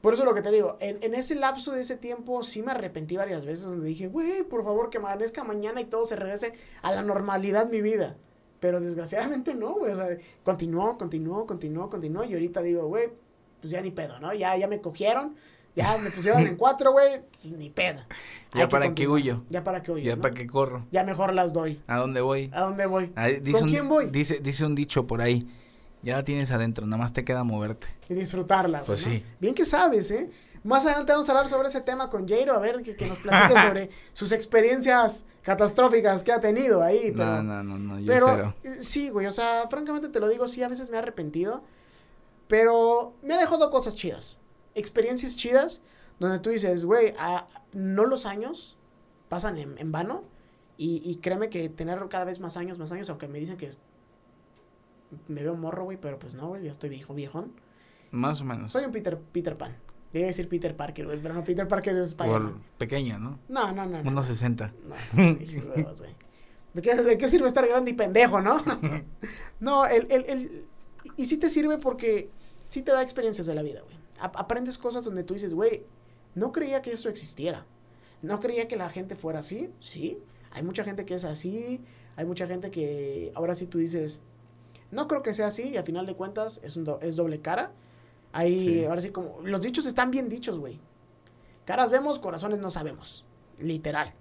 Por eso lo que te digo, en, en ese lapso de ese tiempo sí me arrepentí varias veces donde dije, güey, por favor que amanezca mañana y todo se regrese a la normalidad mi vida. Pero desgraciadamente no, güey. O sea, continuó, continuó, continuó, continuó. Y ahorita digo, güey, pues ya ni pedo, ¿no? Ya, ya me cogieron, ya me pusieron en cuatro, güey, pues ni pedo. Hay Ya que para qué huyo. Ya para qué huyo. Ya ¿no? para qué corro. Ya mejor las doy. ¿A dónde voy? ¿A dónde voy? ¿Con un- quién voy? Dice, dice un dicho por ahí. Ya la tienes adentro, nada más te queda moverte. y disfrutarla. Pues ¿no? sí. Bien que sabes, ¿eh? Más adelante vamos a hablar sobre ese tema con Jairo, a ver que, que nos platique sobre sus experiencias catastróficas que ha tenido ahí. Pero, No, no, no, no, yo pero cero. eh, sí, güey, o sea, francamente te lo digo, sí, a veces me he arrepentido, pero me ha dejado cosas chidas, experiencias chidas, donde tú dices, güey, ah, no los años pasan en, en vano, y, y créeme que tener cada vez más años, más años, aunque me dicen que es- me veo morro, güey, pero pues no, güey, ya estoy viejo, viejón. Más o menos. Soy un Peter, Peter Pan. Le iba a decir Peter Parker, güey, pero no, Peter Parker es Spider-Man. pequeño, ¿no? No, no, no. no. Unos 60. No. ¿De qué, ¿De qué sirve estar grande y pendejo, no? no, el, el, el, y sí te sirve porque sí te da experiencias de la vida, güey. Aprendes cosas donde tú dices, güey, no creía que esto existiera. No creía que la gente fuera así, sí. Hay mucha gente que es así, hay mucha gente que ahora sí tú dices, no creo que sea así y al final de cuentas es, un do- es doble cara. Sí. ahora sí como, los dichos están bien dichos, güey. Caras vemos, corazones no sabemos. Literal.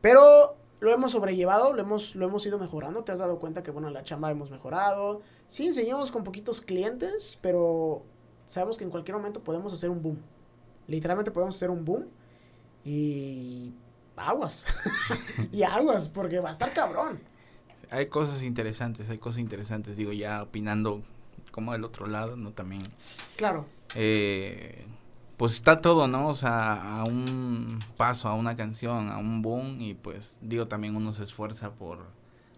Pero lo hemos sobrellevado, lo hemos, lo hemos ido mejorando. Te has dado cuenta que, bueno, la chamba hemos mejorado. Sí, seguimos con poquitos clientes, pero sabemos que en cualquier momento podemos hacer un boom. Literalmente podemos hacer un boom. Y aguas. y aguas, porque va a estar cabrón. Hay cosas interesantes, hay cosas interesantes. Digo, ya opinando como del otro lado, ¿no? También. Claro. eh, pues está todo, ¿no? O sea, a un paso, a una canción, a un boom. Y pues, digo, también uno se esfuerza por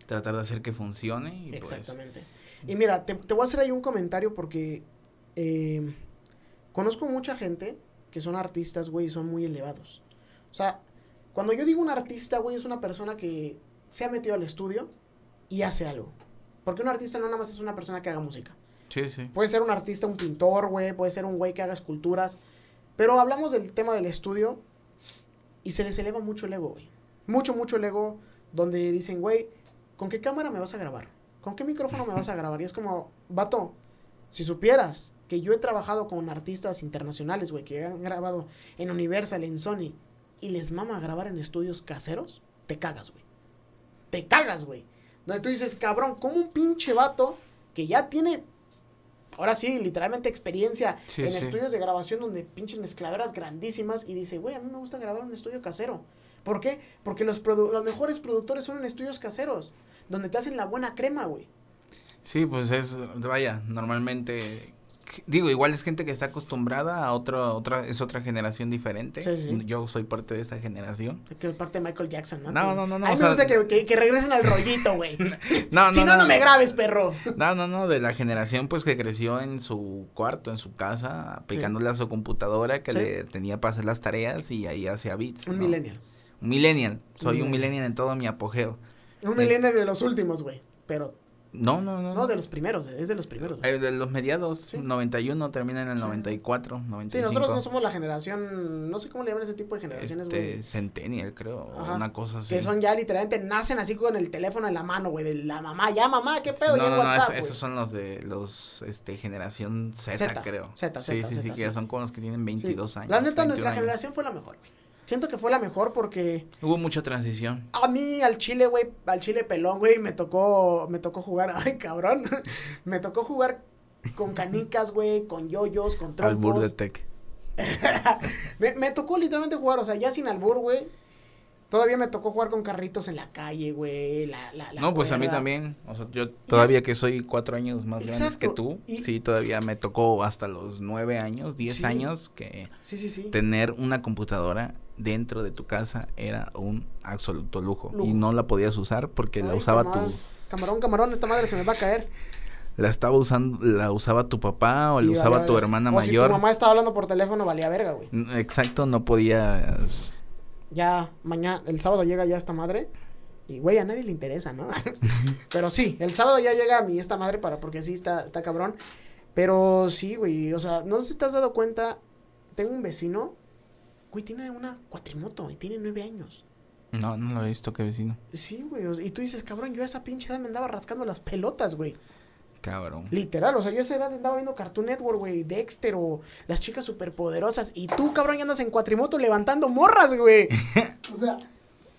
tratar de hacer que funcione. Y pues, Exactamente. Y mira, te, te voy a hacer ahí un comentario porque eh, conozco mucha gente que son artistas, güey, y son muy elevados. O sea, cuando yo digo un artista, güey, es una persona que se ha metido al estudio y hace algo. Porque un artista no nada más es una persona que haga música. sí, sí. Puede ser un artista, un pintor, güey, puede ser un güey que haga esculturas. Pero hablamos del tema del estudio y se les eleva mucho el ego, güey. Mucho, mucho el ego donde dicen, güey, ¿con qué cámara me vas a grabar? ¿Con qué micrófono me vas a grabar? Y es como, vato, si supieras que yo he trabajado con artistas internacionales, güey, que han grabado en Universal, en Sony, y les mama grabar en estudios caseros, te cagas, güey. Te cagas, güey. Donde tú dices, cabrón, como un pinche vato que ya tiene, ahora sí, literalmente experiencia Sí, en sí. estudios de grabación donde pinches mezcladoras grandísimas y dice, güey, a mí me gusta grabar un estudio casero. ¿Por qué? Porque los, los mejores productores son en estudios caseros, donde te hacen la buena crema, güey. Sí, pues es, vaya, normalmente, digo, igual es gente que está acostumbrada a otra, otra, es otra generación diferente. Sí, sí. Yo soy parte de esa generación. Que parte de Michael Jackson, ¿no? No, no, no, no, A mí me sea- gusta que, que- que regresen al rollito, güey. No, si no, no, me grabes, perro. No, no, no, de la generación pues que creció en su cuarto, en su casa, picándole a su computadora que Sí. le tenía para hacer las tareas y ahí hacía beats. Un ¿no? millennial. Un millennial. Soy un millennial. millennial en todo mi apogeo. Un Eh. millennial de los últimos, güey. Pero No, no, no. No, de los primeros, es de los primeros. Eh, de los mediados, Sí. 91, termina en el Sí. 94, Sí, 95. nosotros no somos la generación, no sé cómo le llaman ese tipo de generaciones, güey. Este, Centennial, creo, Ajá. una cosa así. Que son ya literalmente nacen así con el teléfono en la mano, güey, de la mamá, ya mamá, qué pedo, no, ya no, en no, es- esos son los de los, este, generación Z, Z, creo. Z, sí, Z, sí, sí, Z, que sí. son como los que tienen Sí. 22 años. La neta, 21 nuestra años. generación fue la mejor, güey. Siento que fue la mejor porque Hubo mucha transición. a mí al chile, güey, al chile pelón, güey, me tocó, me tocó jugar, ay, cabrón, me tocó jugar con canicas, güey, con yoyos, con Al Bur de trompos. Tech. Me, me tocó literalmente jugar, o sea, ya sin albur, güey. Todavía me tocó jugar con carritos en la calle, güey. La, la, la No, pues a mí también. O sea, yo todavía es- que soy cuatro años más grande que Exacto, tú, y- sí, todavía me tocó hasta los nueve años, diez Sí. años, que Sí, sí, sí. tener una computadora dentro de tu casa era un absoluto lujo. Lujo. Y no la podías usar porque la usaba camarón. tu... Camarón, camarón, esta madre se me va a caer. La estaba usando, la usaba tu papá o la Y usaba tu hermana o mayor. si tu mamá estaba hablando por teléfono, valía verga, güey. Exacto, no podías... Ya, mañana, el sábado llega ya esta madre. Y, güey, a nadie le interesa, ¿no? Pero sí, el sábado ya llega a mí esta madre para, porque sí está, está cabrón. Pero sí, güey, o sea, no sé si te has dado cuenta. Tengo un vecino, güey, tiene una cuatrimoto y tiene nueve años. No, no lo he visto, qué vecino. Sí, güey, y tú dices, cabrón, yo a esa pinche edad me andaba rascando las pelotas, güey. Cabrón. Literal, o sea, yo a esa edad andaba viendo Cartoon Network, güey, Dexter o las chicas superpoderosas. Y tú, cabrón, ya andas en cuatrimoto levantando morras, güey. o sea,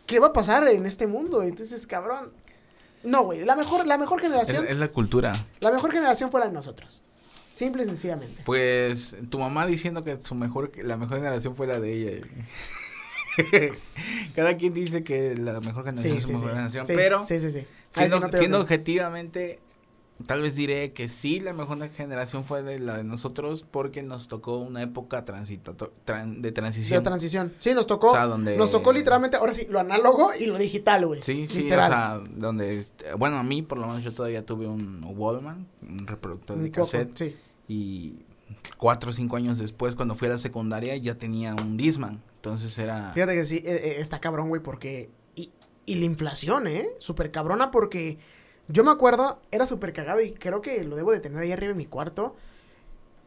¿qué va a pasar en este mundo? Entonces, cabrón. No, güey, la mejor, la mejor generación, es la cultura. la mejor generación fue la de nosotros. Simple y sencillamente. Pues tu mamá diciendo que su mejor, la mejor generación fue la de ella. Cada quien dice que la mejor generación Sí, es su sí, mejor sí. generación, pero. Ahí siendo, no objetivamente, tal vez diré que sí, la mejor generación fue de la de nosotros porque nos tocó una época transitato- tran- de De transición. transición. Sí, nos tocó. O sea, donde- Nos tocó literalmente, ahora sí, lo análogo y lo digital, güey. Sí, sí, Literal. o sea, donde, bueno, a mí por lo menos yo todavía tuve un Wallman, un reproductor Un de poco, cassette, Sí. y cuatro o cinco años después, cuando fui a la secundaria, ya tenía un Disman, entonces era... Fíjate que sí, eh, eh, está cabrón, güey, porque... Y, y la inflación, ¿eh? Súper cabrona porque... Yo me acuerdo, era súper cagado y creo que lo debo de tener ahí arriba en mi cuarto.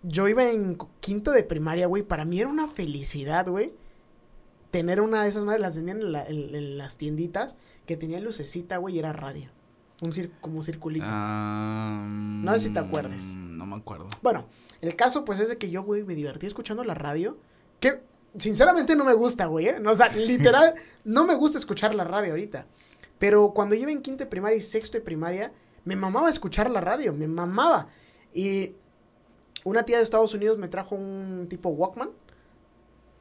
Yo iba en quinto de primaria, güey. Para mí era una felicidad, güey. Tener una de esas madres, las vendían en, la- en- en las tienditas, que tenía lucecita, güey, y era radio. Un cir como circulito. No sé si te acuerdes. No me acuerdo. Bueno, el caso pues es de que yo, güey, me divertí escuchando la radio. Que sinceramente no me gusta, güey. ¿eh? No, o sea, literal, no me gusta escuchar la radio ahorita. Pero cuando yo iba en quinto de primaria y sexto de primaria, me mamaba escuchar la radio, me mamaba. Y una tía de Estados Unidos me trajo un tipo Walkman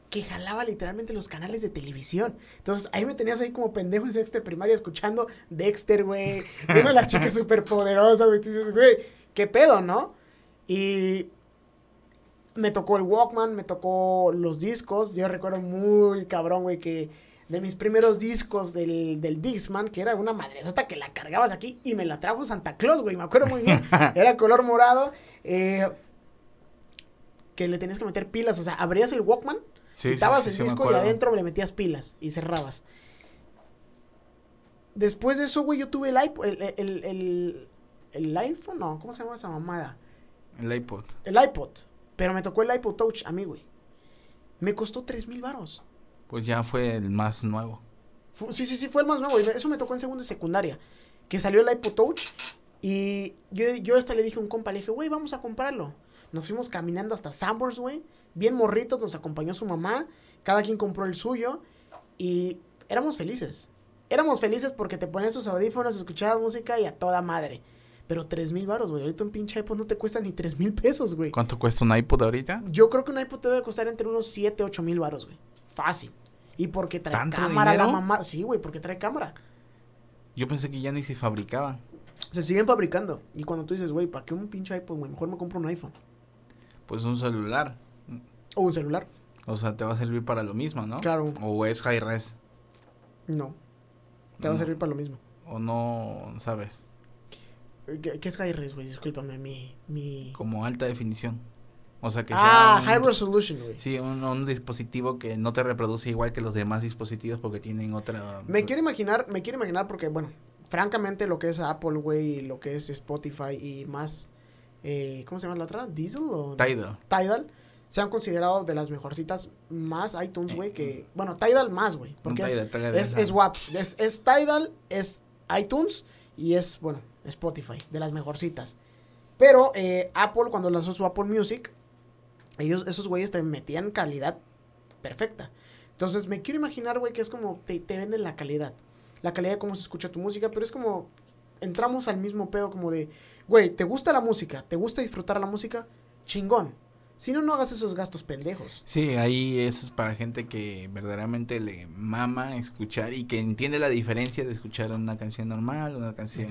que jalaba literalmente los canales de televisión. Entonces ahí me tenías ahí como pendejo en sexto de primaria escuchando Dexter, güey. Viendo a las chicas superpoderosas, güey. Dices, güey, qué pedo, ¿no? Y me tocó el Walkman, me tocó los discos. Yo recuerdo muy cabrón, güey, que de mis primeros discos del, del Dixman, que era una madresota que la cargabas aquí y me la trajo Santa Claus, güey, me acuerdo muy bien. Era color morado, eh, que le tenías que meter pilas, o sea, abrías el Walkman, Sí, quitabas sí, el disco y adentro le metías pilas y cerrabas. Después de eso, güey, yo tuve el iPod, el, el, el, el iPhone, no, ¿cómo se llama esa mamada? El iPod. El iPod. Pero me tocó el iPod Touch a mí, güey. Me costó tres mil varos. Pues ya fue el más nuevo. Sí, sí, sí, fue el más nuevo. y Eso me tocó en segundo de secundaria. Que salió el iPod Touch. Y yo, yo hasta le dije a un compa, le dije, güey, vamos a comprarlo. Nos fuimos caminando hasta Sanborns, güey. Bien morritos, nos acompañó su mamá. Cada quien compró el suyo. Y éramos felices. Éramos felices porque te ponías tus audífonos, escuchabas música y a toda madre. Pero tres mil varos, güey. Ahorita un pinche iPod no te cuesta ni tres mil pesos, güey. ¿Cuánto cuesta un iPod ahorita? Yo creo que un iPod te debe costar entre unos 7, 8 mil baros, güey. Fácil. Y porque trae ¿Tanto cámara la dinero? mamá. Sí, güey, porque trae cámara. Yo pensé que ya ni se fabricaban. Se siguen fabricando. Y cuando tú dices, güey, ¿para qué un pinche iPod, güey? Mejor me compro un iPhone. Pues un celular. O un celular. O sea, te va a servir para lo mismo, ¿no? Claro. O es high res. No. Te va a servir para lo mismo. O no, ¿sabes? ¿Qué, qué es high res, güey? Discúlpame, mi... mi... Como alta definición. O sea, que Ah, high resolution, güey. Sí, un, un dispositivo que no te reproduce igual que los demás dispositivos porque tienen otra... Me quiero imaginar, me quiero imaginar porque, bueno, francamente, lo que es Apple, güey, lo que es Spotify y más, eh, ¿cómo se llama la otra? ¿Diesel o? Tidal. Tidal, se han considerado de las mejorcitas más iTunes, güey, Eh, que, bueno, Tidal más, güey, porque es, Tidal, es- es WAP, es, es Tidal, es iTunes y es, bueno, Spotify, de las mejorcitas. Pero eh, Apple, cuando lanzó su Apple Music, ellos, esos güeyes te metían calidad perfecta. Entonces, me quiero imaginar, güey, que es como te, te venden la calidad. La calidad de cómo se escucha tu música, pero es como entramos al mismo pedo como de, güey, ¿te gusta la música? ¿Te gusta disfrutar la música? Chingón. Si no, no hagas esos gastos pendejos. Sí, ahí eso es para gente que verdaderamente le mama escuchar y que entiende la diferencia de escuchar una canción normal, una canción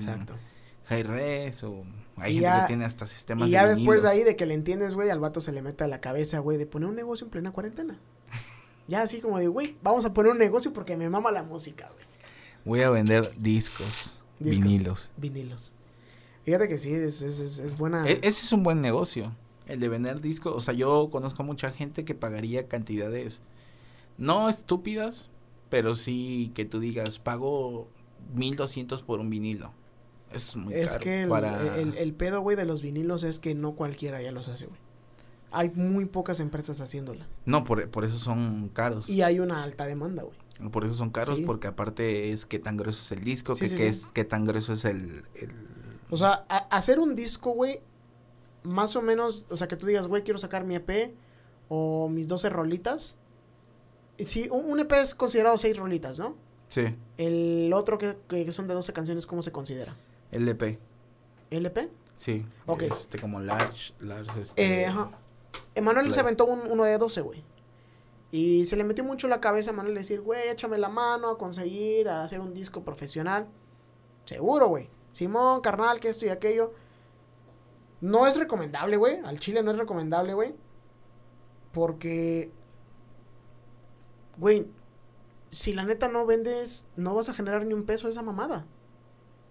high res o hay Y gente ya- que tiene hasta sistemas Y ya de después de ahí de que le entiendes, güey, al vato se le mete a la cabeza, güey, de poner un negocio en plena cuarentena. ya así como de, güey, vamos a poner un negocio porque me mama la música, güey. Voy a vender discos, Discos. vinilos. Vinilos. Fíjate que sí, es, es, es, es buena. E- ese es un buen negocio, el de vender discos. O sea, yo conozco a mucha gente que pagaría cantidades no estúpidas, pero sí que tú digas, pago 1200 por un vinilo. Es muy es caro que el, para... el, el pedo, güey, de los vinilos es que no cualquiera ya los hace, güey. Hay muy pocas empresas haciéndola. No, por, por eso son caros. Y hay una alta demanda, güey. Por eso son caros, Sí. porque aparte es qué tan grueso es el disco, Sí, que, sí, que es tan grueso es el... el- O sea, a- hacer un disco, güey, más o menos, o sea, que tú digas, güey, quiero sacar mi EP o mis 12 rolitas. Sí, un, un EP es considerado 6 rolitas, ¿no? sí, El otro que, que son de 12 canciones, ¿cómo se considera? LP, ¿LP? sí. Ok. Este, como large, large, este... Eh, ajá. Emanuel se aventó un- uno de 12, güey. Y se le metió mucho la cabeza a Emanuel decir, güey, échame la mano a conseguir, a hacer un disco profesional. Seguro, güey. Simón, carnal, que esto y aquello. No es recomendable, güey. Al chile no es recomendable, güey. Porque, güey, si la neta no vendes, no vas a generar ni un peso de esa mamada.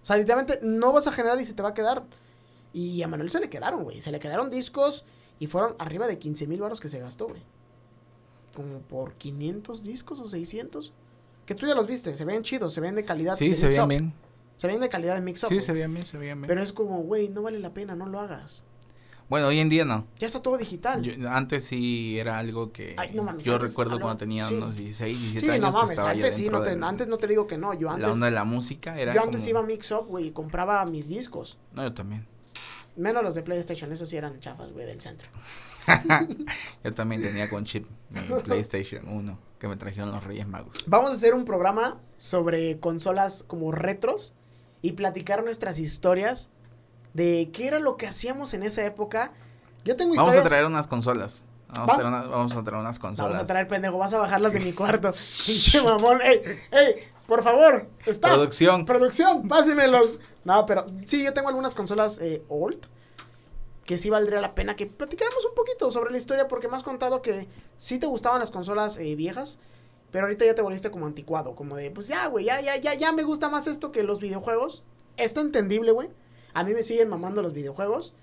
O sea, literalmente no vas a generar y se te va a quedar. Y a Manuel se le quedaron, güey. Se le quedaron discos y fueron arriba de 15 mil baros que se gastó, güey. Como por 500 discos o 600. Que tú ya los viste, se ven chidos, se ven de calidad. Sí, de se veían bien. Se ven de calidad de mix-up. Sí, se veían bien, se veían bien. Pero es como, güey, no vale la pena, no lo hagas. Bueno, hoy en día no. Ya está todo digital. Yo- antes sí era algo que Ay, no mames, yo antes, recuerdo cuando tenía sí. unos 16, 17 sí, años no que mames, estaba ya antes sí, no te, del- antes no te digo que no. Yo la antes, onda de la música era yo antes como- iba a mix-up, güey, y compraba mis discos. No, yo también. Menos los de PlayStation, esos sí eran chafas, güey, del centro. yo también tenía con chip mi PlayStation 1 que me trajeron los Reyes Magos. Vamos a hacer un programa sobre consolas como retros y platicar nuestras historias de qué era lo que hacíamos en esa época. Yo tengo Vamos historias. a traer unas consolas. Vamos, Va- a traer, una- vamos a traer unas consolas. Vamos a traer, pendejo, vas a bajarlas de mi cuarto. Pinche mamón. Ey, ey, por favor, está. Producción. Producción, pásemelos. No, pero sí, yo tengo algunas consolas eh, old. Que sí valdría la pena que platicáramos un poquito sobre la historia. Porque me has contado que sí te gustaban las consolas eh, viejas. Pero ahorita ya te volviste como anticuado. Como de, pues ya, güey, ya, ya, ya, ya me gusta más esto que los videojuegos. Está entendible, güey. A mí me siguen mamando los videojuegos.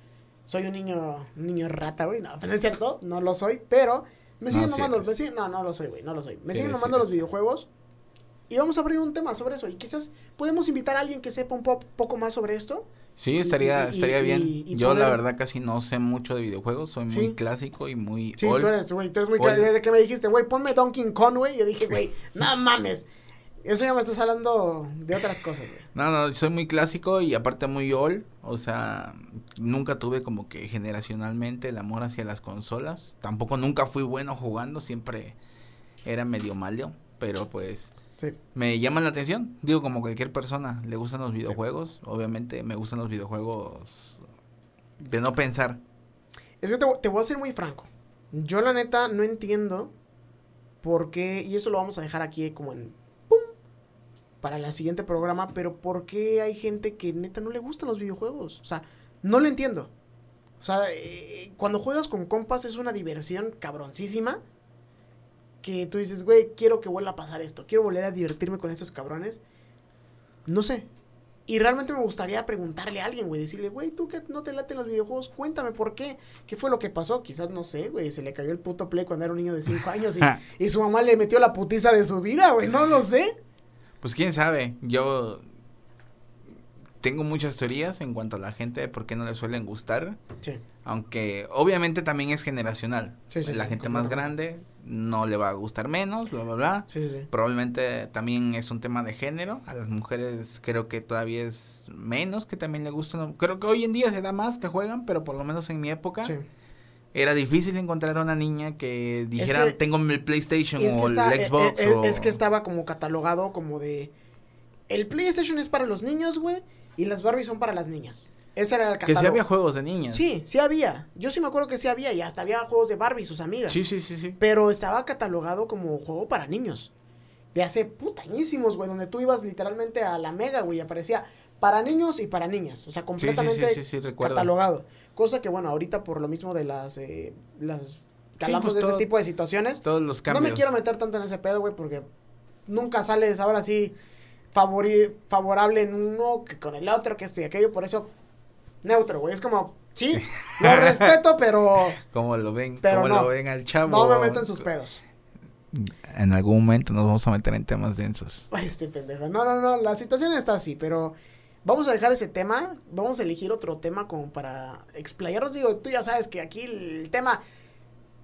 Soy un niño, un niño rata, güey. No, pero es cierto, no lo soy. Pero me No, siguen sí mamando. me siguen- no, no lo soy, güey, no lo soy. Me Sí siguen mamando sí los videojuegos. Y vamos a abrir un tema sobre eso. Y quizás podemos invitar a alguien que sepa un po- poco más sobre esto. Sí, estaría, Y- estaría y- bien. y yo la poder- verdad casi no sé mucho de videojuegos, soy Sí. muy clásico y muy Sí, old. tú eres, güey, tú eres muy... Old. cla- Desde que me dijiste, güey, ponme Donkey Kong, güey, yo dije, güey, no mames. Eso ya me estás hablando de otras cosas, güey. No, no, soy muy clásico y aparte muy old, o sea, nunca tuve como que generacionalmente el amor hacia las consolas. Tampoco nunca fui bueno jugando, siempre era medio malo, pero pues Sí. me llaman la atención. Digo, como cualquier persona, le gustan los videojuegos. Obviamente me gustan los videojuegos de no pensar. Es que te, te voy a ser muy franco. Yo la neta no entiendo por qué, y eso lo vamos a dejar aquí como en para el siguiente programa, pero por qué hay gente que neta no le gustan los videojuegos. O sea, no lo entiendo. O sea, eh, cuando juegas con compas es una diversión cabroncísima. Que tú dices, güey, quiero que vuelva a pasar esto. Quiero volver a divertirme con estos cabrones. No sé. Y realmente me gustaría preguntarle a alguien, güey, decirle, güey, tú que no te laten los videojuegos, cuéntame por qué. ¿Qué fue lo que pasó? Quizás, no sé, güey, se le cayó el puto play cuando era un niño de 5 años y, y su mamá le metió la putiza de su vida, güey, no lo sé. Pues quién sabe, yo tengo muchas teorías en cuanto a la gente de por qué no le suelen gustar. Sí. Aunque obviamente también es generacional. Sí, sí, la sí, gente más grande no le va a gustar menos, bla, bla, bla. Sí, sí, sí. Probablemente también es un tema de género. A las mujeres creo que todavía es menos que también le gustan. Creo que hoy en día se da más que juegan, pero por lo menos en mi época Sí. Era difícil encontrar a una niña que dijera que- tengo el PlayStation Es que, o está- el eh, Xbox. eh, o... es que estaba como catalogado como de... El PlayStation es para los niños, güey, y las Barbie son para las niñas. Ese era el Que catálogo. sí había juegos de niñas. Sí, sí había. Yo sí me acuerdo que sí había y hasta había juegos de Barbie y sus amigas. Sí, sí, sí, sí. Pero estaba catalogado como juego para niños. De hace putañísimos, güey, donde tú ibas literalmente a la mega, güey, y aparecía para niños y para niñas. O sea, completamente sí, sí, sí, recuerdo. catalogado. Cosa que, bueno, ahorita por lo mismo de las... Eh, las que hablamos pues, de todo- ese tipo de situaciones. Todos los No cambios. me quiero meter tanto en ese pedo, güey, porque nunca sales ahora sí favori- favorable en uno que con el otro, que esto y aquello. Por eso, neutro, güey. Es como, sí, lo respeto, pero Como lo ven, Pero como no. lo ven al chavo. no me meto en sus pedos. En algún momento nos vamos a meter en temas densos. Este pendejo. No, no, no, la situación está así, pero vamos a dejar ese tema. Vamos a elegir otro tema como para explayarnos. Digo, tú ya sabes que aquí el tema.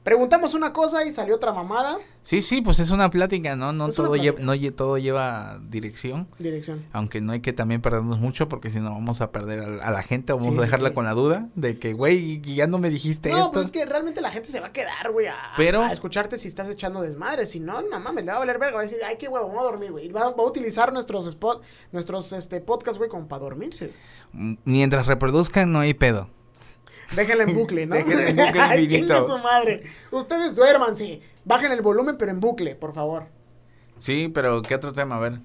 Preguntamos una cosa y salió otra mamada. Sí, sí, pues es una plática, ¿no? No todo, lle- plática. no todo lleva dirección. Dirección. Aunque no hay que también perdernos mucho porque si no vamos a perder a, a la gente, vamos Sí, a dejarla sí. con la duda de que, güey, ya no me dijiste No, esto. pues es que realmente la gente se va a quedar, güey, a, Pero- a escucharte si estás echando desmadre. Si no, no mames, le va a valer verga. Va a decir, ay, qué huevo, vamos a dormir, güey. Va, va a utilizar nuestros spot, nuestros este, podcasts, güey, como para dormirse. Mientras reproduzcan, no hay pedo. Déjenla en bucle, ¿no? Déjenla en bucle infinito. su madre. Ustedes duerman, sí. Bajen el volumen, pero en bucle, por favor. Sí, pero ¿qué otro tema? A ver,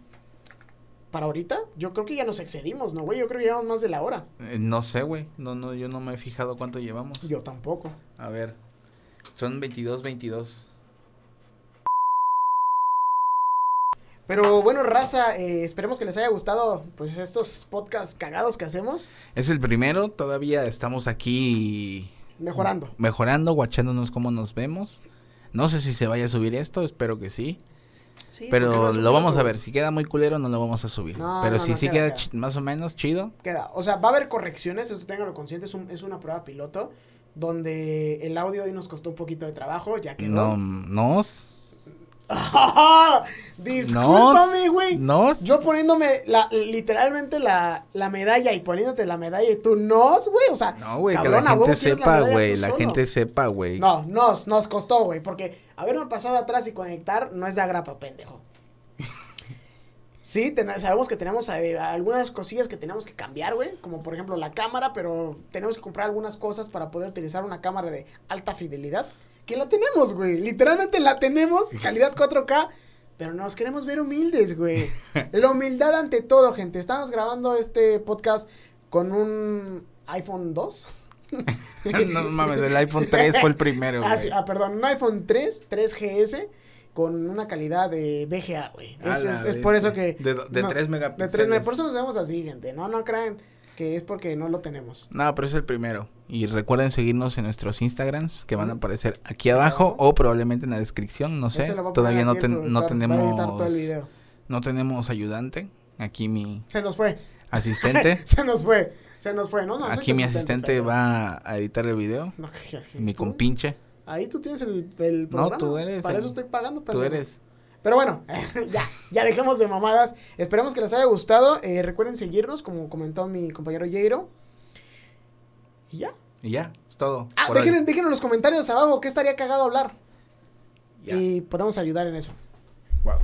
Para ahorita, yo creo que ya nos excedimos, ¿no, güey? Yo creo que llevamos más de la hora. eh, no sé, güey. No, no, yo no me he fijado cuánto llevamos. Yo tampoco. A ver, son 22, 22. Pero bueno, raza, eh, esperemos que les haya gustado, pues, estos podcasts cagados que hacemos. Es el primero, todavía estamos aquí Mejorando. mejorando, guachándonos cómo nos vemos. No sé si se vaya a subir esto, espero que sí. Sí, pero lo vamos a ver. Si queda muy culero, no lo vamos a subir. No, pero no, si no, sí queda, queda, queda. chi- más o menos chido. Queda. O sea, va a haber correcciones, esto ténganlo consciente, es, un- es una prueba piloto, donde el audio hoy nos costó un poquito de trabajo, ya quedó. No, nos. Discúlpame, güey. Nos. Yo poniéndome la, literalmente la, la medalla y poniéndote la medalla y tú nos, güey. O sea, No, güey, que la gente la sepa, güey. La solo. gente sepa, güey. No, nos, nos costó, güey. Porque haberme pasado atrás y conectar no es de agrapa, pendejo. Sí, ten- sabemos que tenemos eh, algunas cosillas que tenemos que cambiar, güey. Como por ejemplo la cámara, pero tenemos que comprar algunas cosas para poder utilizar una cámara de alta fidelidad. Que la tenemos, güey. Literalmente la tenemos, calidad 4K. Pero nos queremos ver humildes, güey. La humildad ante todo, gente. Estamos grabando este podcast con un iPhone 2. no mames, el iPhone 3 fue el primero, Ah, güey. sí, ah, perdón, un iPhone 3, 3GS con una calidad de VGA, güey. Es, la es- es por eso que... De de no, tres De megapíxeles. 3 megapíxeles. Por eso nos vemos así, gente. No, no crean que es porque no lo tenemos. No, pero es el primero. Y recuerden seguirnos en nuestros Instagrams que van a Ujú. aparecer aquí abajo o probablemente en la descripción, no sé. Todavía no, ten- no tenemos no tenemos ayudante. Aquí mi Se nos fue. asistente. Se nos fue. Se nos fue, ¿no? no aquí mi asistente pero- va a editar el video. No, Mi ¿tú? compinche. Ahí tú tienes el, el programa. tú eres Para el- eso estoy pagando, Tú pendejo. eres. Pero bueno, ya, ya dejemos de mamadas. Esperemos que les haya gustado. Eh, recuerden seguirnos, como comentó mi compañero Jairo. Y ya. Y ya, es todo. Ah, dejen en los comentarios abajo qué estaría cagado hablar. Ya. Y podemos ayudar en eso. Wow.